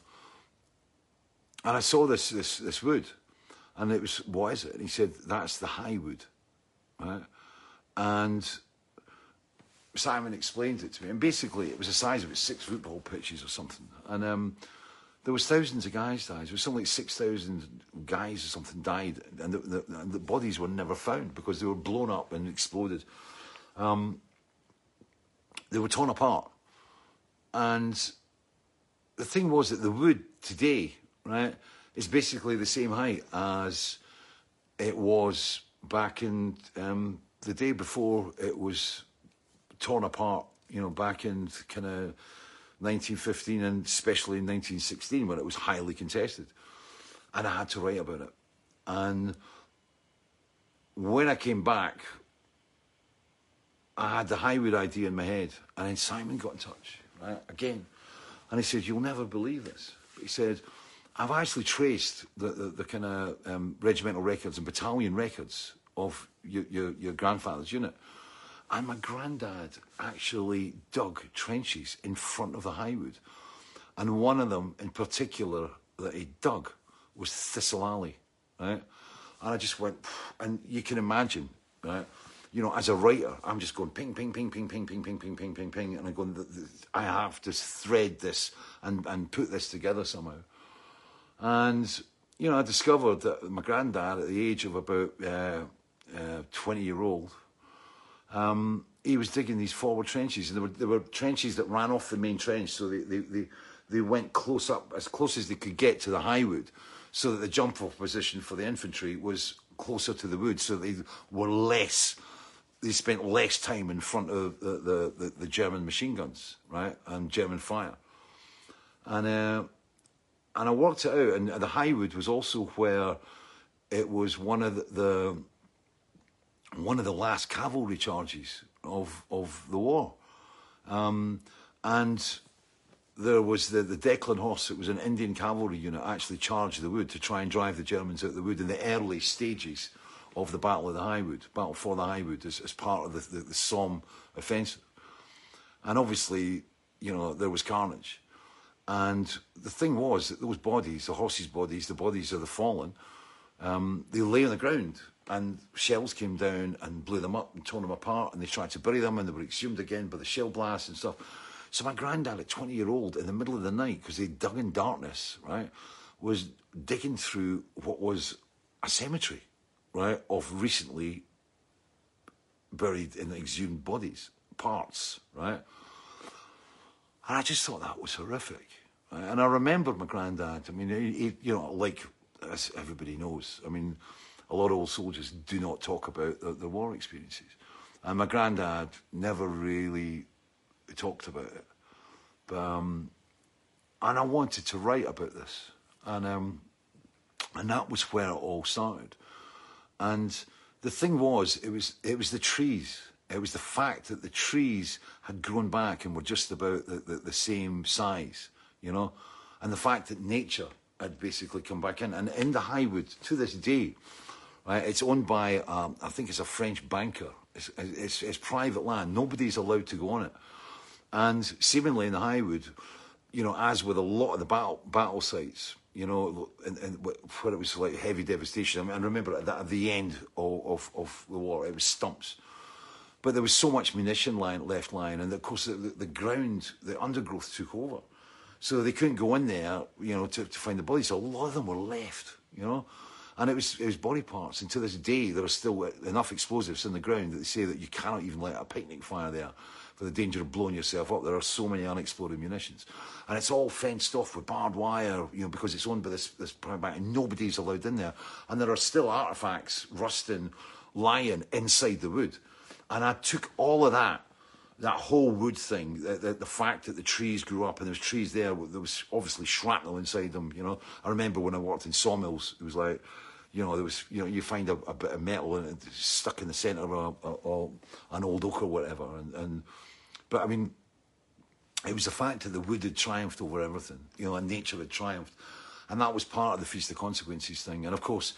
and I saw this this this wood, and it was what is it? And he said that's the high wood, right? And Simon explained it to me, and basically it was the size of it, six football pitches or something, and um, there was thousands of guys died. There was something like six thousand guys or something died, and the, the, the, bodies were never found because they were blown up and exploded. Um, they were torn apart, and the thing was that the wood today, right, is basically the same height as it was back in um, the day before it was torn apart. You know, back in kind of 1915 and especially in 1916 when it was highly contested. And I had to write about it. And when I came back, I had the Highwood idea in my head. And then Simon got in touch, right, again. And he said, You'll never believe this. But he said, I've actually traced the, the, the kind of um, regimental records and battalion records of your, your, your grandfather's unit. And my granddad actually dug trenches in front of the Highwood. And one of them in particular that he dug was Thistle Alley, right? And I just went, and you can imagine, right? You know, as a writer, I'm just going ping, ping, ping, ping, ping, ping, ping, ping, ping, ping, ping, and I'm going, I have to thread this and, and put this together somehow. And, you know, I discovered that my granddad, at the age of about uh, uh, 20 year old, um, he was digging these forward trenches, and there were, there were trenches that ran off the main trench, so they, they, they, they went close up, as close as they could get to the Highwood, so that the jump off position for the infantry was closer to the wood, so they were less, they spent less time in front of the, the, the, the German machine guns, right, and German fire. And, uh, and I worked it out, and the Highwood was also where it was one of the, the one of the last cavalry charges of of the war, um, and there was the the Deccan horse. It was an Indian cavalry unit actually charged the wood to try and drive the Germans out of the wood in the early stages of the Battle of the Highwood, Battle for the Highwood, as, as part of the, the, the Somme offensive. And obviously, you know, there was carnage. And the thing was that those bodies, the horses' bodies, the bodies of the fallen, um, they lay on the ground and shells came down and blew them up and torn them apart and they tried to bury them and they were exhumed again by the shell blasts and stuff. So my granddad at 20 year old in the middle of the night, because they dug in darkness, right, was digging through what was a cemetery, right, of recently buried and exhumed bodies, parts, right? And I just thought that was horrific. Right? And I remembered my granddad. I mean, he, he, you know, like as everybody knows, I mean, a lot of old soldiers do not talk about their, war experiences. And my granddad never really talked about it. But, um, and I wanted to write about this. And, um, and that was where it all started. And the thing was, it was, it was the trees. It was the fact that the trees had grown back and were just about the, the, the same size, you know, and the fact that nature had basically come back in. And in the Highwood, to this day, It's owned by, um, I think it's a French banker. It's, it's, it's, private land. Nobody's allowed to go on it. And seemingly in the Highwood, you know, as with a lot of the battle, battle sites, you know, and, and where it was like heavy devastation. I mean, I remember at, at the end of, of, of, the war, it was stumps. But there was so much munition lying, left lying, and of course the, the, the ground, the undergrowth took over. So they couldn't go in there, you know, to, to find the bodies. So a lot of them were left, you know. And it was, it was body parts. And to this day, there are still enough explosives in the ground that they say that you cannot even light a picnic fire there for the danger of blowing yourself up. There are so many unexploded munitions. And it's all fenced off with barbed wire, you know, because it's owned by this, this private bank and nobody's allowed in there. And there are still artifacts rusting, lying inside the wood. And I took all of that that whole wood thing, the, the, the, fact that the trees grew up and there was trees there, there was obviously shrapnel inside them, you know. I remember when I worked in sawmills, it was like, you know, there was, you know, you find a, a bit of metal and it's stuck in the centre of a, a, a, an old oak or whatever. And, and, but I mean, it was the fact that the wood had triumphed over everything, you know, and nature had triumphed. and that was part of the Feast of Consequences thing. And of course,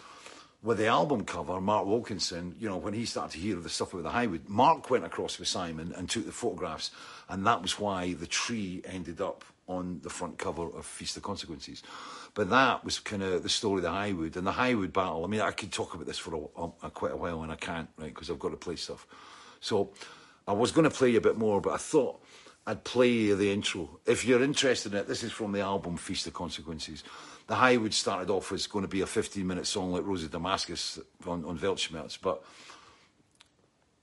with the album cover, Mark Wilkinson, you know, when he started to hear of the stuff about the Highwood, Mark went across with Simon and took the photographs, and that was why the tree ended up on the front cover of Feast of Consequences. But that was kind of the story of the Highwood and the Highwood battle. I mean, I could talk about this for a, a, quite a while, and I can't, right, because I've got to play stuff. So I was going to play a bit more, but I thought I'd play the intro. If you're interested in it, this is from the album Feast of Consequences. The Highwood started off as going to be a 15 minute song like Rose of Damascus on, on Weltschmerz, but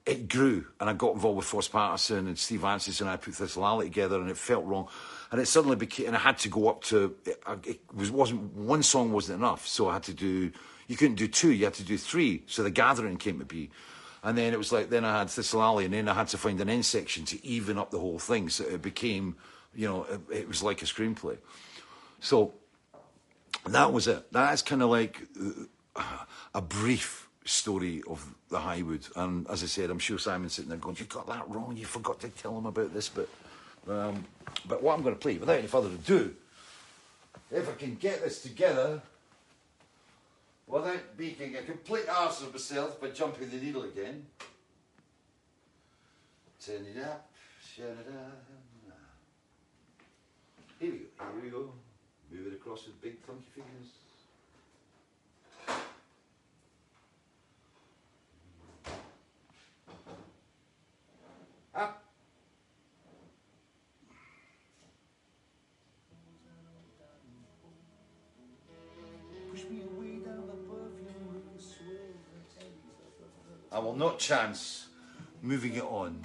it grew and I got involved with Foss Paterson and Steve Vantsis and I put this Lally together and it felt wrong. And it suddenly became, and I had to go up to, it, it was, wasn't, one song wasn't enough. So I had to do, you couldn't do two, you had to do three. So the gathering came to be. And then it was like, then I had Thistle Alley and then I had to find an end section to even up the whole thing. So it became, you know, it, it was like a screenplay. So that was it. That's kind of like uh, a brief story of the Highwood. And as I said, I'm sure Simon's sitting there going, "You got that wrong. You forgot to tell him about this." But, um, but what I'm going to play, without any further ado, if I can get this together without making a complete arse of myself by jumping the needle again. Turn it up, it up. Here we go. Here we go. Move it across with big clunky fingers. Up. I will not chance moving it on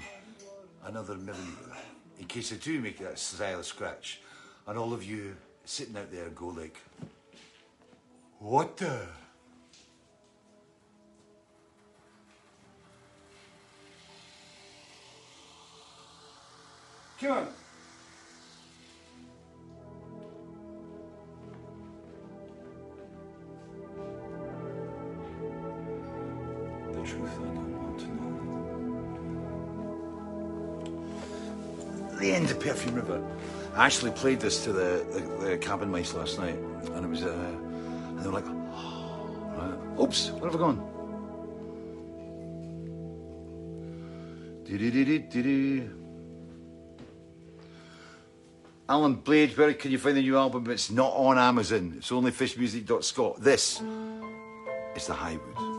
another millimetre in case I do make that style scratch and all of you sitting out there go like, what the? The truth I don't want to know. The end of Perfume River. I actually played this to the, the, the cabin mice last night, and it was, uh, and they were like, oh, oops, where have I gone? Do-do-do-do-do-do. Alan Blade, where can you find the new album? It's not on Amazon. It's only fishmusic.scot. This is the Highwood.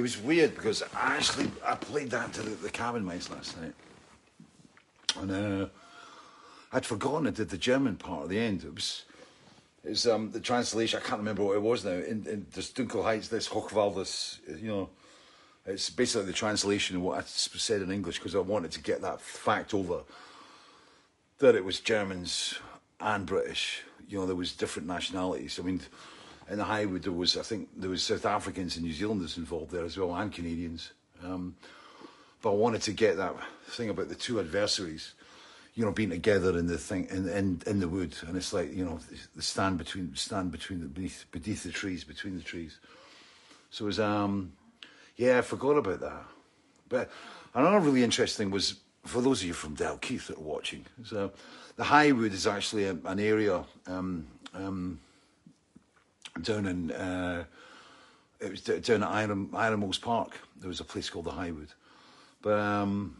It was weird because I actually I played that to the, the cabin mice last night, and uh, I'd forgotten I did the German part at the end. It was. It was um, the translation. I can't remember what it was now. In, in this Dunkel Heights, this Hochwaldes, you know, it's basically the translation of what I said in English because I wanted to get that fact over that it was Germans and British. You know, there was different nationalities. I mean, in the Highwood there was, I think, there was South Africans and New Zealanders involved there as well, and Canadians. Um, but I wanted to get that thing about the two adversaries, you know, being together in the thing in in, in the wood, and it's like you know the stand between stand between the beneath beneath the trees, between the trees. So it was um, yeah, I forgot about that. But another really interesting thing was for those of you from Dalkeith that are watching. So the Highwood is actually a, an area um, um, down in uh, it was down at Iron Ironmills Park. There was a place called the Highwood, but um,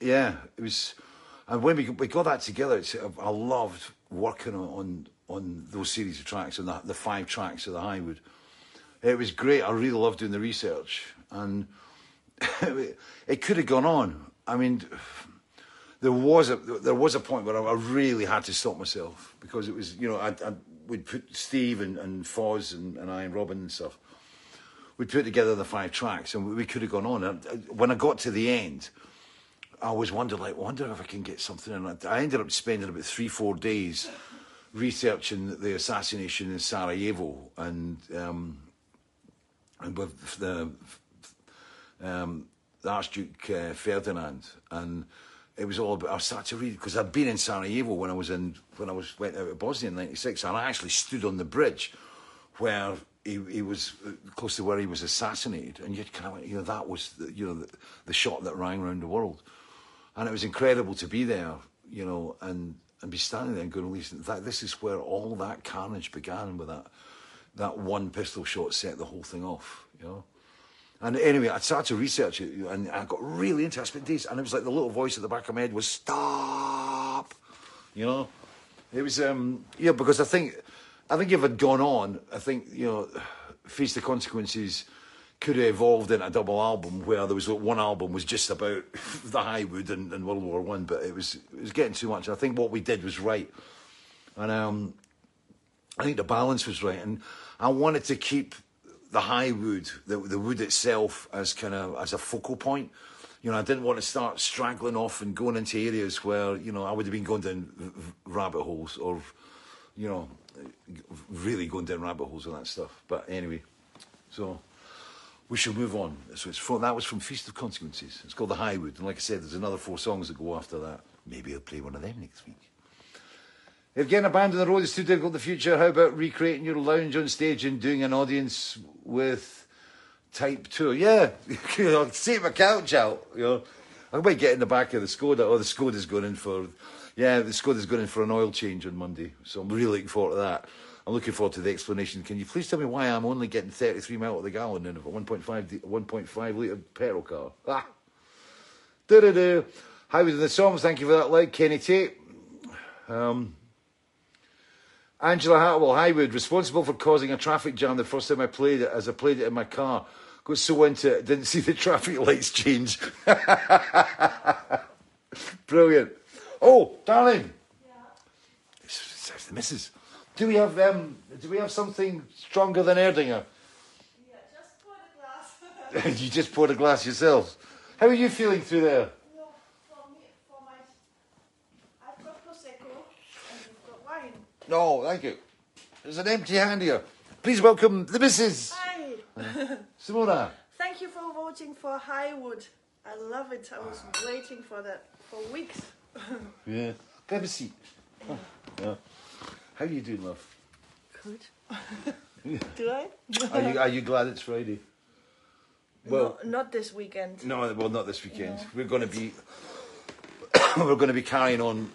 yeah, it was. And when we we got that together, I loved working on on, those series of tracks and the, the five tracks of the Highwood. It was great. I really loved doing the research, and it could have gone on. I mean, there was a there was a point where I, I really had to stop myself because it was you know I, I we'd put Steve and, and Foss and, and I and Robin and stuff. We'd put together the five tracks and we, we could have gone on. And uh, when I got to the end, I always wondered like, wonder if I can get something. And I ended up spending about three four days researching the assassination in Sarajevo and um, and with the um, Archduke uh, Ferdinand, and it was all about. I started to read because I'd been in Sarajevo when I was in when I was went out of Bosnia in '96, and I actually stood on the bridge where he, he was uh, close to where he was assassinated, and you'd kind of you know that was the, you know the, the shot that rang around the world. and it was incredible to be there, you know, and and be standing there and going, listen, that this is where all that carnage began with that that one pistol shot set the whole thing off, you know. And anyway, I started to research it, and I got really into it. I spent days, and it was like the little voice at the back of my head was stop, you know. It was um yeah because I think I think if it had gone on, I think you know, Feast of Consequences could have evolved into a double album where there was one album was just about the Highwood and, and World War One, but it was it was getting too much. I think what we did was right, and um, I think the balance was right, and I wanted to keep the high wood, the, the wood itself, as kind of as a focal point. You know, I didn't want to start straggling off and going into areas where you know I would have been going down rabbit holes or, you know, really going down rabbit holes and that stuff. But anyway, so we shall move on. So it's from, that was from Feast of Consequences. It's called The Highwood, and like I said, there's another four songs that go after that. Maybe I'll play one of them next week. If getting a band on the road is too difficult in the future, how about recreating your lounge on stage and doing an audience with Type 2? Yeah, take my couch out, you know. I might get in the back of the Skoda. Oh, the Skoda's going in for, yeah, the Skoda's going in for an oil change on Monday. So I'm really looking forward to that. I'm looking forward to the explanation. Can you please tell me why I'm only getting 33 mile of the gallon in of a 1.5 1.5 litre petrol car? Ah. Do-do-do. How was the songs? Thank you for that like, Kenny Tate. Um, Angela Hartwell, Highwood, responsible for causing a traffic jam the first time I played it, as I played it in my car. Got so into it, didn't see the traffic lights change. Brilliant. Oh, darling. It's, it's the missus. Do we have um? Do we have something stronger than Erdinger? Yeah, just pour the glass. you just poured a glass yourself. How are you feeling through there? no, for me, for my. I've got prosecco and you've got wine. No, thank you. There's an empty hand here. Please welcome the missus, Hi. Simona. Thank you for voting for Highwood. I love it. I was waiting for that for weeks. Yeah. Have a seat. Oh, yeah. How are you doing, love? Good. Do I? Are you Are you glad it's Friday? Well, no, not this weekend. no, well, not this weekend. We're going to be we're going to be carrying on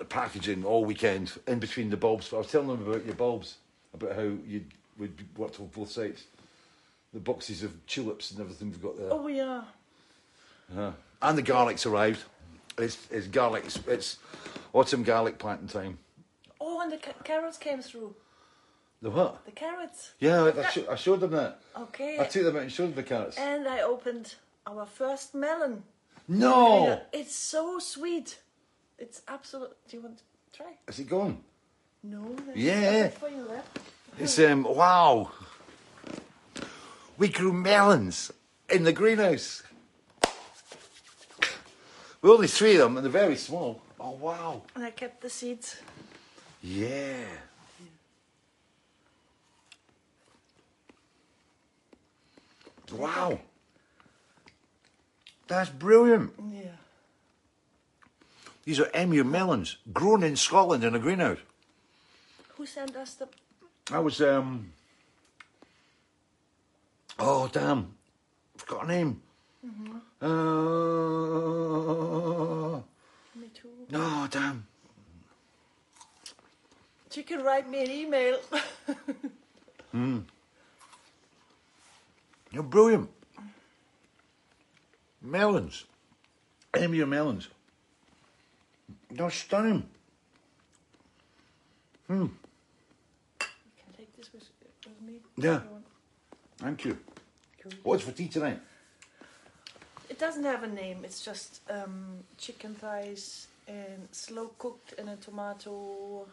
the packaging all weekend in between the bulbs. I was telling them about your bulbs, about how you would worked on both sides. The boxes of tulips and everything we've got there. Oh yeah. Uh, and the garlic's arrived. It's, it's garlic. It's, it's autumn garlic planting time. Oh, and the ca- carrots came through. The what? The carrots. Yeah, I, sho- I showed them that. Okay. I took them out and showed them the carrots. And I opened our first melon. No! It's so sweet. It's absolute. Do you want to try? Is it gone? No. Yeah. nothing For you left. It's um wow. We grew melons in the greenhouse. We only three of them and they're very small. Oh wow. And I kept the seeds. Yeah. Wow. That's brilliant. Yeah. These are emu melons, grown in Scotland in a greenhouse. Who sent us the? I was um Oh damn. Forgot a name. Uh, Me too. no damn. She can write me an email. Hmm. You're brilliant. Melons. Emu melons. They're stunning. you can take this with, with me. Yeah. if you want. Thank you. Cool. What's for tea tonight? It doesn't have a name. It's just um, chicken thighs and slow cooked in a tomato,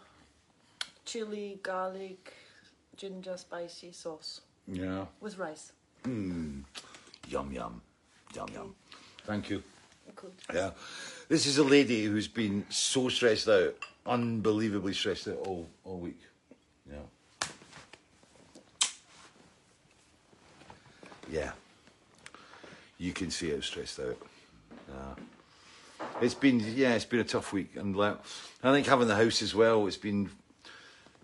chili, garlic, ginger, spicy sauce Yeah. with rice. Hmm. Yum yum. Yum yum. Thank you. Good. Yeah. This is a lady who's been so stressed out, unbelievably stressed out all, all week. Yeah. Yeah. You can see how stressed out. Yeah. It's been yeah, it's been a tough week, and like I think having the house as well, it's been,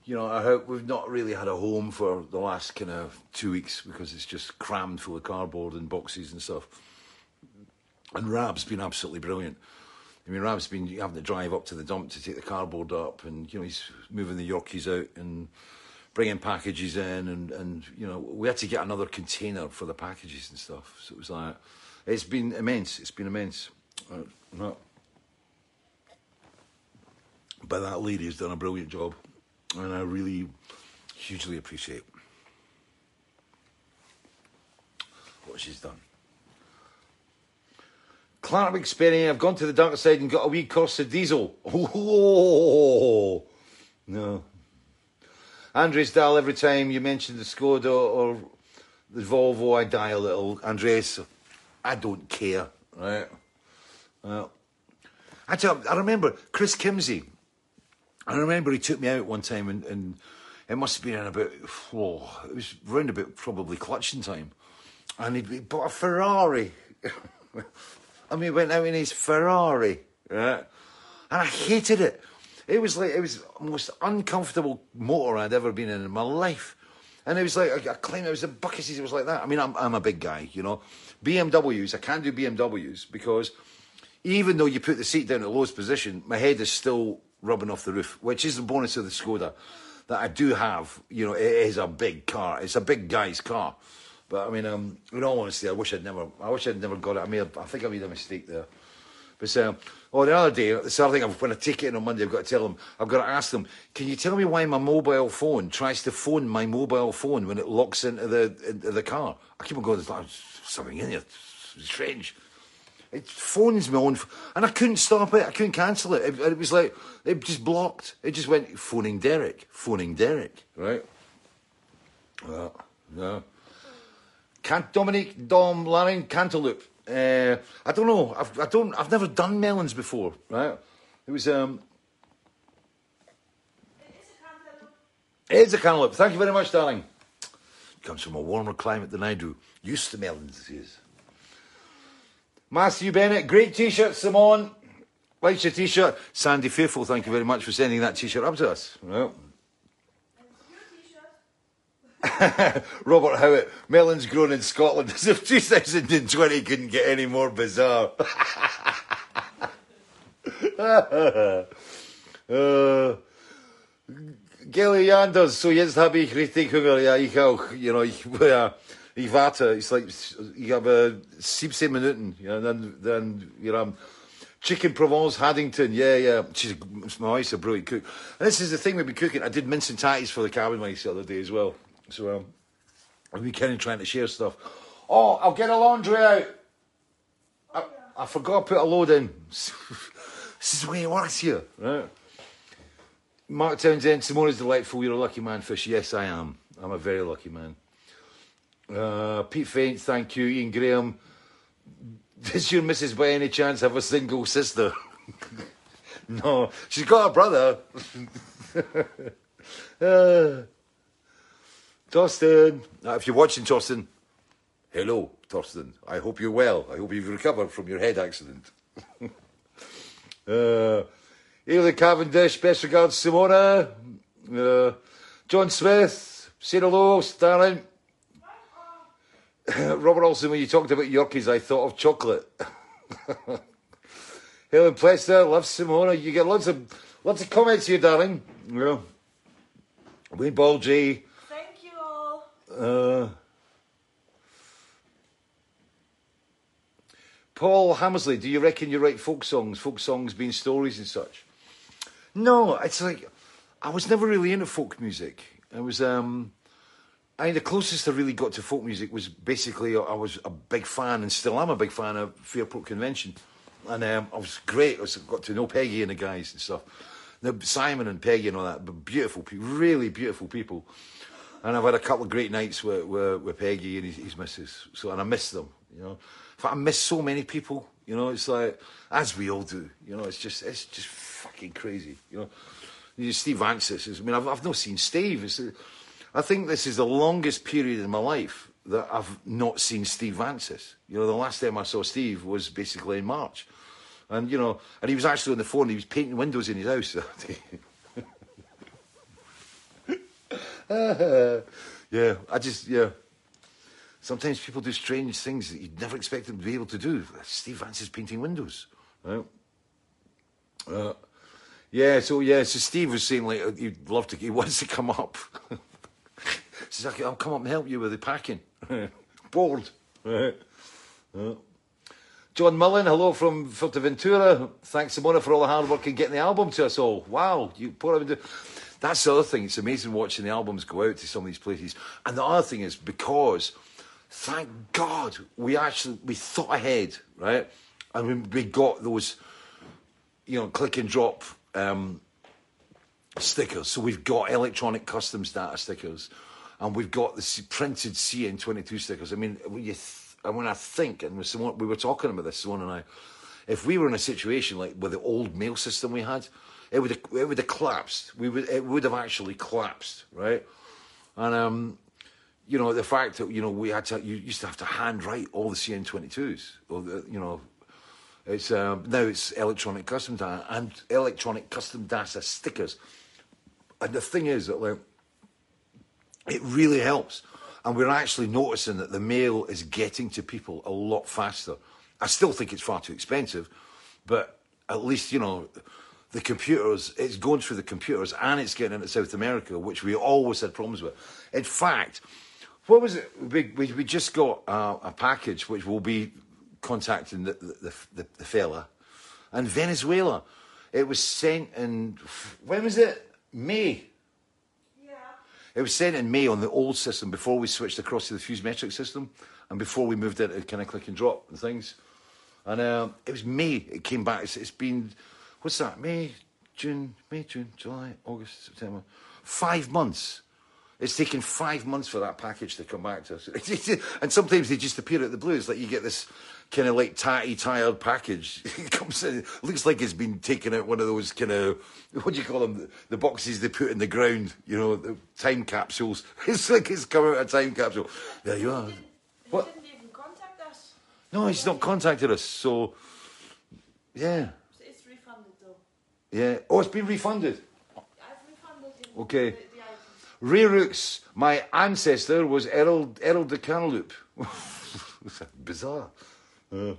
you know, I hope we've not really had a home for the last kind of two weeks because it's just crammed full of cardboard and boxes and stuff. And Rab's been absolutely brilliant. I mean, Ram's been having to drive up to the dump to take the cardboard up, and you know he's moving the Yorkies out and bringing packages in, and and you know we had to get another container for the packages and stuff. So it was like it's been immense. It's been immense. Uh, no. But that lady has done a brilliant job, and I really hugely appreciate what she's done. Clark McSpenny, I've gone to the dark side and got a wee course of diesel. Oh, no. Andres Dahl, every time you mention the Skoda or the Volvo, I die a little. Andres, I don't care, right? Well, I, tell, I remember Chris Kimsey. I remember he took me out one time and, and it must have been about, oh, it was round about probably clutching time. And he bought a Ferrari. and we went out in his Ferrari, right? And I hated it. It was like, it was the most uncomfortable motor I'd ever been in in my life. And it was like, I, claim it was the buckets, it was like that. I mean, I'm, I'm a big guy, you know. BMWs, I can't do BMWs because even though you put the seat down at the lowest position, my head is still rubbing off the roof, which is the bonus of the Skoda that I do have. You know, it is a big car. It's a big guy's car. But I mean, um, in all honesty, I wish I'd never. I wish I'd never got it. I mean, I think I made a mistake there. But um, oh, the other day, the other thing, when I take it in on Monday, I've got to tell them. I've got to ask them. Can you tell me why my mobile phone tries to phone my mobile phone when it locks into the into the car? I keep on going. There's something in here. It's strange. It phones me on, and I couldn't stop it. I couldn't cancel it. It, it was like it just blocked. It just went phoning Derek, phoning Derek, right? Well, no. Can't Dominic Dom Laring Cantaloupe. Uh, I don't know. I've, I don't. I've never done melons before, right? It was um. It's a cantaloupe. Thank you very much, darling. Comes from a warmer climate than I do. Used to melons, he is. Matthew Bennett, great t-shirt, Simone. Likes your t-shirt. Sandy Faithful, thank you very much for sending that t-shirt up to us. Well. Robert Howitt, melons grown in Scotland as if 2020 couldn't get any more bizarre. uh, Gilly Anders, so jetzt habe ich richtig Hunger. Ja, ich auch. You know, ich, ja, ich warte. It's like, ich habe 17 Minuten. Ja, dann, dann, wir haben Chicken Provence Haddington, yeah, yeah. She's my wife's a brilliant cook. And this is the thing we've been cooking. I did mince and tatties for the cabin mice the other day as well. So um, I've been kind of trying to share stuff. Oh, I'll get a laundry out. I, I forgot to put a load in. this is the way it works here, right? Mark Townsend, Simone is delightful. You're a lucky man, Fish. Yes, I am. I'm a very lucky man. Uh, Pete Faint, thank you. Ian Graham. Does your missus by any chance have a single sister? no, she's got a brother. uh, Torsten, if you're watching, Torsten, hello, Torsten. I hope you're well. I hope you've recovered from your head accident. uh, Cavendish, best regards, Simona. Uh, John Smith, say hello, Starling. Robert Olsen, when you talked about Yorkies, I thought of chocolate. Helen Plester, love Simona. You get lots of lots of comments here, darling. Yeah. Wayne Ball G. Thank you all. Uh, Paul Hammersley, do you reckon you write folk songs, folk songs being stories and such? No, it's like I was never really into folk music. I was um I the closest I really got to folk music was basically I was a big fan and still am a big fan of Fairport Convention. And um, I was great. I was, got to know Peggy and the guys and stuff. Now, Simon and Peggy and all that, but beautiful really beautiful people. And I've had a couple of great nights with, with, with Peggy and his, his missus. So, and I miss them, you know. In fact, I miss so many people, you know. It's like, as we all do, you know. It's just, it's just fucking crazy, you know. You Steve Vantsis is, I mean, I've, I've not seen Steve. It's, I think this is the longest period in my life that I've not seen Steve Vantsis. You know, the last time I saw Steve was basically in March. And, you know, and he was actually on the phone, he was painting windows in his house yeah, I just, yeah. Sometimes people do strange things that you'd never expect them to be able to do. Steve Vantsis painting windows. Right? Uh, yeah, so yeah, so Steve was saying like uh, he'd love to, he wants to come up. Says "Okay, I'll come up and help you with the packing. Bored. Uh. John Mullen, hello from Fuerteventura. Thanks, Simona, for all the hard work in getting the album to us all. Wow, you into. That's the other thing. It's amazing watching the albums go out to some of these places. And the other thing is because, thank God, we actually we thought ahead, right? And we, we got those, you know, click and drop um, stickers. So we've got electronic customs data stickers, and we've got the printed CN22 stickers. I mean, when you th- and when I think, and Simone, we were talking about this, Simone and I, if we were in a situation like with the old mail system we had, it would have, it would have collapsed. We would it would have actually collapsed, right? And um, you know the fact that you know we had to you used to have to handwrite all the CN22s, or the, you know. It's um, now it's electronic custom data and electronic custom data stickers. And the thing is that like it really helps. And we're actually noticing that the mail is getting to people a lot faster. I still think it's far too expensive, but at least, you know, the computers, it's going through the computers and it's getting into South America, which we always had problems with. In fact, what was it? We, we, we just got uh, a package which will be contacting the, the, the, the fella. And Venezuela, it was sent in, when was it? May. Yeah. It was sent in May on the old system before we switched across to the fused metric system and before we moved into kind of click and drop and things. And um, it was May it came back. It's, it's been, what's that? May, June, May, June, July, August, September. Five months. It's taken five months for that package to come back to us. and sometimes they just appear at the blue. It's like you get this kind of like tatty, tired package. It comes in, it looks like it's been taken out one of those kind of, what do you call them? The, the boxes they put in the ground, you know, the time capsules. It's like it's come out of a time capsule. There you are. He What? didn't even contact us. No, he's not contacted us. So, yeah. It's refunded though. Yeah. Oh, it's been refunded. I've refunded Okay. the, the items. My ancestor was Errol, Errol de Canaloop. Bizarre. Uh.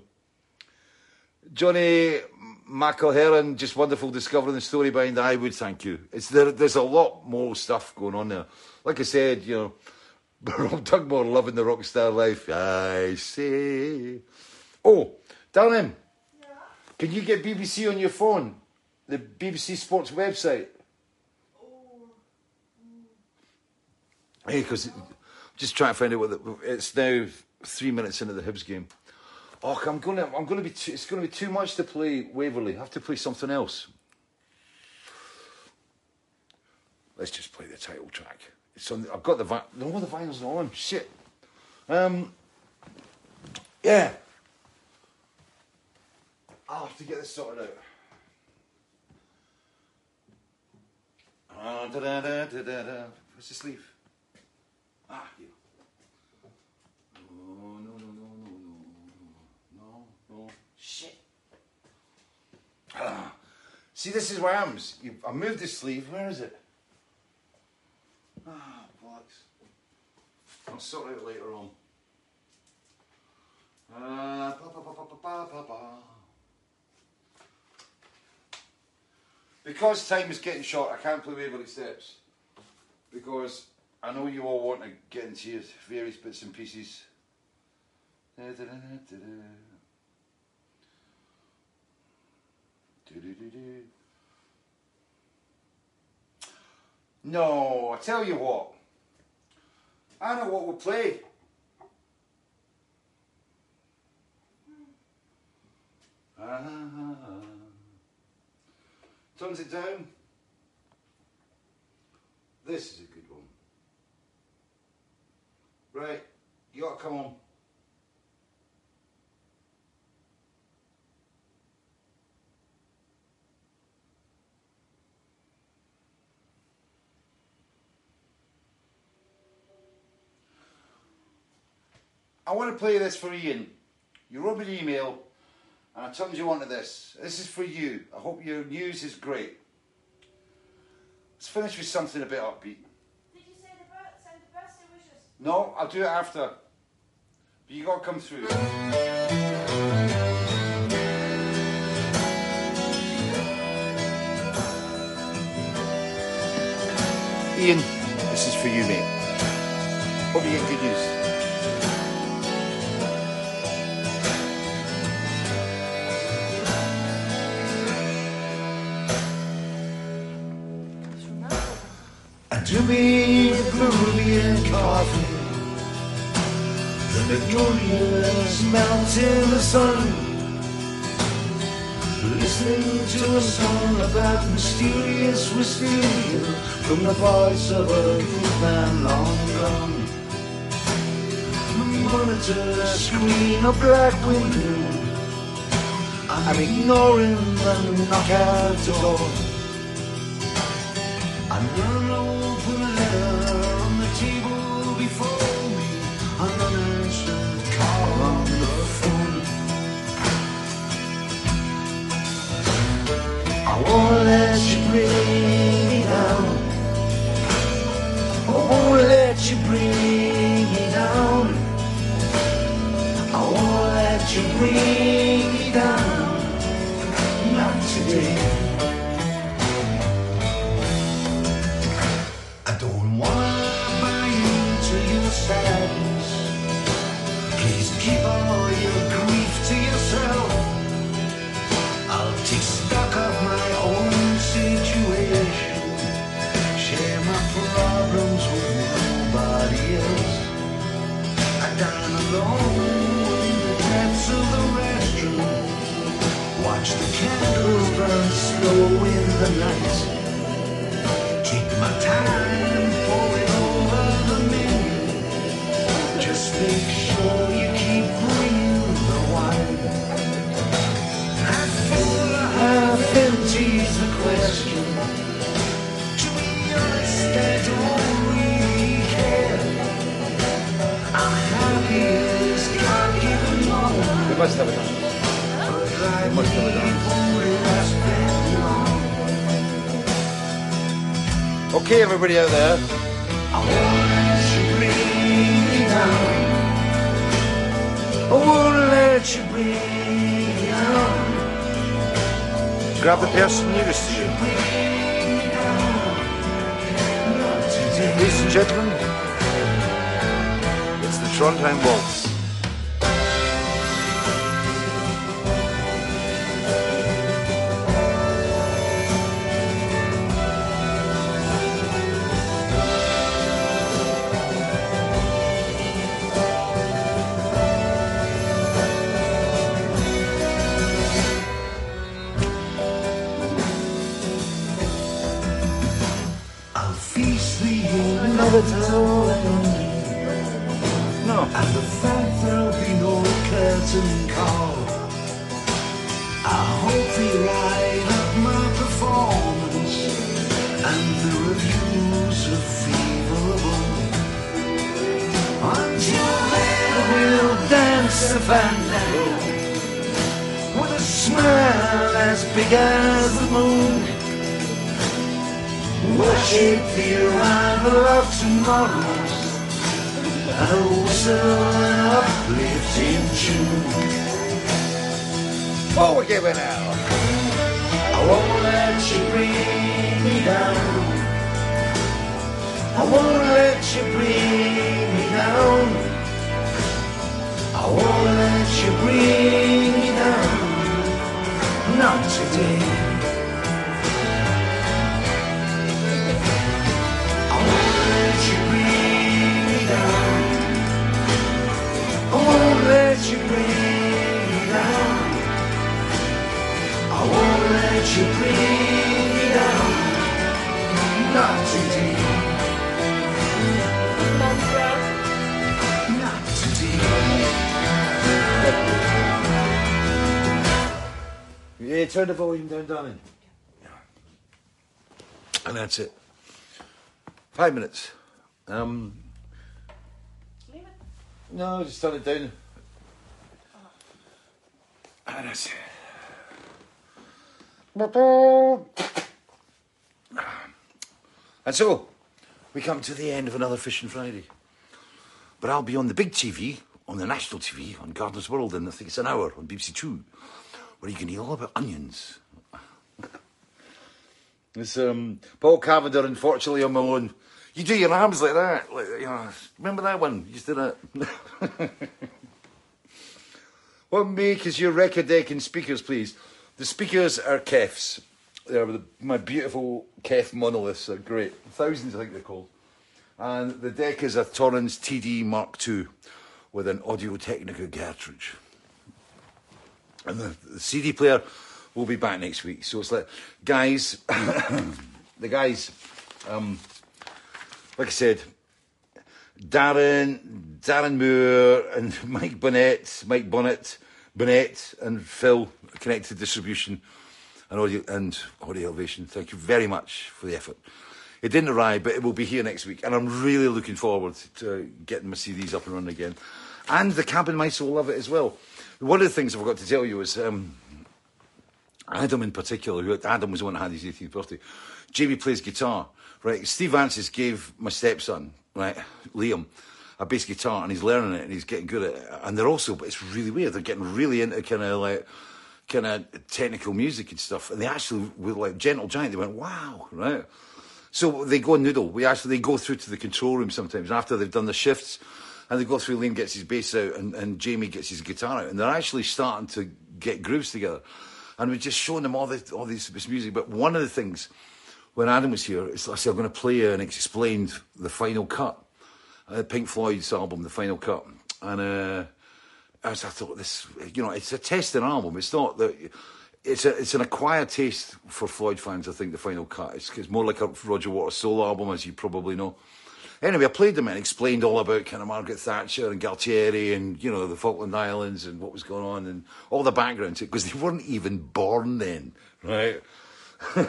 Johnny McElheron, just wonderful discovering the story behind the Highwood thank you. It's there, there's a lot more stuff going on there. Like I said, you know, Rob Dugmore loving the rock star life. I say. Oh, Darren, can you get BBC on your phone? The BBC Sports website. Hey, because just trying to find out what the, it's now three minutes into the Hibs game. Oh, I'm gonna, I'm gonna be, too, it's gonna be too much to play Waverley. I have to play something else. Let's just play the title track. It's on. I've got the vi- no, the vinyl's not on. Shit. Um. Yeah. I'll have to get this sorted out. Ah, da-da-da-da-da-da. Where's the sleeve? Ah, here. No, no, no, no, no, no, no, no. Shit. Ah. See, this is where I am. I moved the sleeve. Where is it? Ah, bollocks. I'll sort it out later on. Uh, ba, ba, ba, ba, ba. Because time is getting short, I can't play Waverley Steps. Because I know you all want to get into your various bits and pieces. No, I tell you what. I know what we'll play. Ah. Turns it down. This is a good one. Right, you gotta come on. I want to play this for Ian. You wrote me an email and I told you onto this. This is for you. I hope your news is great. Let's finish with something a bit upbeat. Did you say the send the birthday wishes? No, I'll do it after. But you got to come through. Ian, this is for you, mate. Hope you get good news. To be the Peruvian coffee, the magnolias melt in the sun. Listening to a song about mysterious wisteria from the voice of a youth man long gone. The monitor screen, a black window. I'm ignoring the knockout door. An unopened slow in the night. Take my time pouring over the menu. Just make sure you keep bringing the wine. Half full or half empty's the question. To be honest, I don't really care. I'm happy as God given moment. We must Okay, everybody out there. I won't let you bring me down. I won't let you bring down. Grab the person nearest to you. Ladies and gentlemen, it's the Trondheim Waltz. With a smile as big as the moon. Worship the arrival of tomorrows and a whistle and uplifting tune. Oh, we're giving out. I won't let you bring me down. I won't let you bring me down. I won't let you bring me down. Not today. I won't let you bring me down. I won't let you bring me down. I won't let you bring Yeah, turn the volume down, darling. And that's it. Five minutes. Um, Leave it. no, just turn it down. And that's it. And so, we come to the end of another Fishing Friday. But I'll be on the big TV, on the national TV, on Gardener's World, in I think it's an hour on BBC Two, where you can hear all about onions. It's um, Paul Cavender, unfortunately, on my own. You do your arms like that. Like, you know, remember that one? You just did that. what make is your record deck and speakers, please? The speakers are Kefs. They're the, my beautiful Kef monoliths. They're great. Thousands, I think they're called. And the deck is a Thorens TD Mark II with an Audio Technica cartridge. And the, the CD player will be back next week. So it's like, guys, the guys, um, like I said, Darren, Darren Moore, and Mike Burnett, Mike Bonnet, Burnett, and Phil Connected Distribution and audio and audio elevation. Thank you very much for the effort. It didn't arrive, but it will be here next week, and I'm really looking forward to getting my CDs up and running again. And the cabin mice will love it as well. One of the things I forgot to tell you is um, Adam in particular, who Adam was the one that had his 18th birthday. Jamie plays guitar, right? Steve Vantsis gave my stepson, right, Liam, a bass guitar, and he's learning it and he's getting good at it. And they're also, but it's really weird. They're getting really into kind of like kind of technical music and stuff. And they actually, with like Gentle Giant, they went, wow, right? So they go noodle. We actually they go through to the control room sometimes after they've done the shifts, and they go through. Liam gets his bass out, and, and Jamie gets his guitar out, and they're actually starting to get grooves together. And we're just showing them all this, all this, this music. But one of the things when Adam was here, I said I'm going to play and explained the final cut, uh, Pink Floyd's album, the final cut, and. Uh, as I thought, this, you know, it's a testing album. It's not that. It's a, it's an acquired taste for Floyd fans. I think the final cut. It's, it's more like a Roger Waters solo album, as you probably know. Anyway, I played them and explained all about kind of Margaret Thatcher and Galtieri and you know the Falkland Islands and what was going on and all the background to it because they weren't even born then, right? and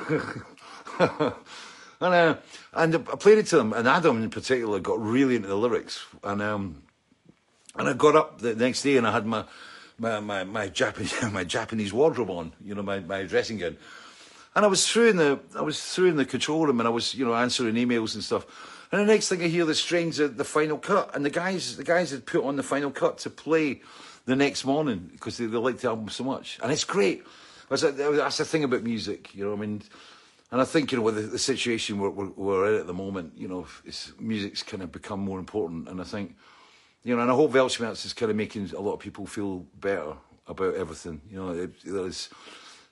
uh, and I played it to them, and Adam in particular got really into the lyrics, and um, and I got up the next day and I had my my my, my Japanese my Japanese wardrobe on, you know, my, my dressing gown. And I was through in the I was through in the control room and I was, you know, answering emails and stuff. And the next thing I hear the strings of the final cut. And the guys the guys had put on the final cut to play the next morning because they, they liked the album so much. And it's great. That's, that's the thing about music, you know, I mean and I think, you know, with the, the situation we're, we're, we're in at the moment, you know, music's kind of become more important. And I think, you know, and I hope Weltschmerz is kind of making a lot of people feel better about everything. You know, it, there's,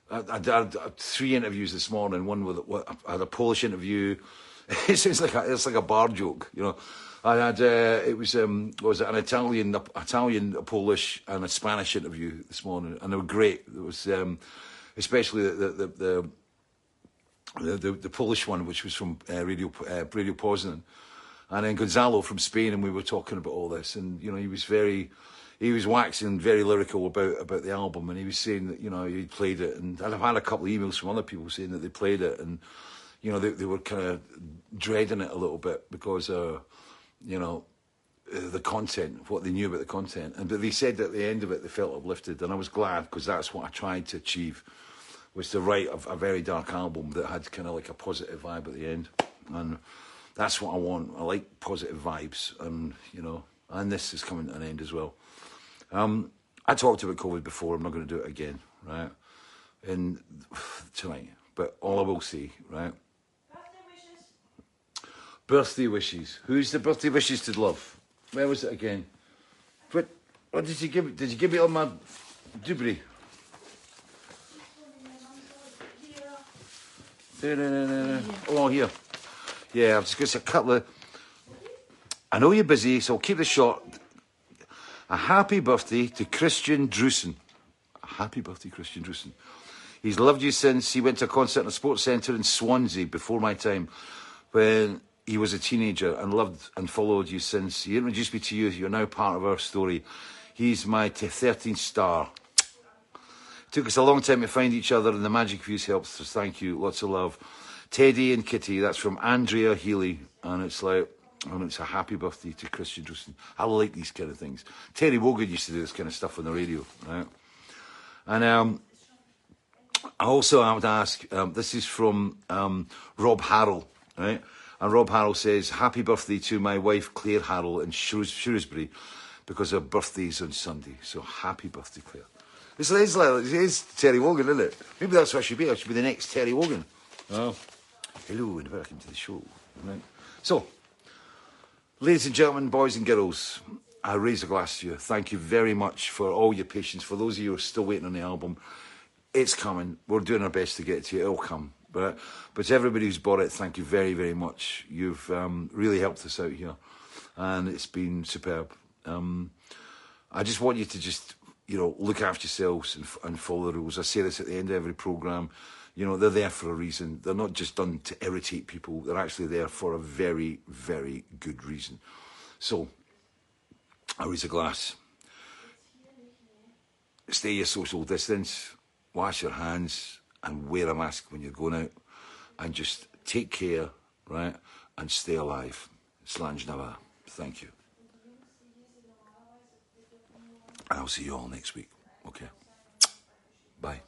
I, I, I, had three interviews this morning. One with, I had a Polish interview. It's, it's like a, it's like a bar joke, you know. I had uh, it was um, was it an Italian, Italian, a Polish, and a Spanish interview this morning, and they were great. It was um, especially the the, the the, the, the Polish one, which was from uh, Radio uh, Radio Poznan and then Gonzalo from Spain, and we were talking about all this, and you know he was very, he was waxing very lyrical about about the album, and he was saying that you know he played it, and I've had a couple of emails from other people saying that they played it, and you know they they were kind of dreading it a little bit because uh, you know uh, the content, what they knew about the content, and but they said at the end of it they felt uplifted, and I was glad because that's what I tried to achieve was to write a, a very dark album that had kind of like a positive vibe at the end, and that's what I want. I like positive vibes, and you know, and this is coming to an end as well. Um, I talked about COVID before. I'm not going to do it again, right? And tonight, but all I will say, right? Birthday wishes. Who's the birthday wishes to love? Where was it again? What? What did you give? Did you give it on my Dubry? Oh, here. Yeah, I've just got a couple of. I know you're busy, so I'll keep this short. A happy birthday to Christian Drusen. A happy birthday, Christian Drusen. He's loved you since he went to a concert in a sports centre in Swansea before my time when he was a teenager and loved and followed you since. He introduced me to you. You're now part of our story. He's my t- 13th star. Took us a long time to find each other, and the magic views helped us. Thank you. Lots of love. Teddy and Kitty, that's from Andrea Healy. And it's like, and it's a happy birthday to Christian Drusen. I like these kind of things. Terry Wogan used to do this kind of stuff on the radio, right? And um, also I would ask, um, this is from um, Rob Harrell, right? And Rob Harrell says, Happy birthday to my wife Claire Harrell in Shrews- Shrewsbury because her birthday is on Sunday. So happy birthday, Claire. It's, it's like, it is Terry Wogan, isn't it? Maybe that's what I should be. I should be the next Terry Wogan. Oh. Hello and welcome to the show. Right. So, ladies and gentlemen, boys and girls, I raise a glass to you. Thank you very much for all your patience. For those of you who are still waiting on the album, it's coming. We're doing our best to get it to you. It'll come. But, but to everybody who's bought it, thank you very, very much. You've um, really helped us out here, and it's been superb. Um, I just want you to just, you know, look after yourselves and, and follow the rules. I say this at the end of every program. You know, they're there for a reason. They're not just done to irritate people. They're actually there for a very, very good reason. So, I raise a glass. Stay your social distance, wash your hands, and wear a mask when you're going out and just take care, right? And stay alive. Slange nava. Thank you. I'll see you all next week. Okay. Bye.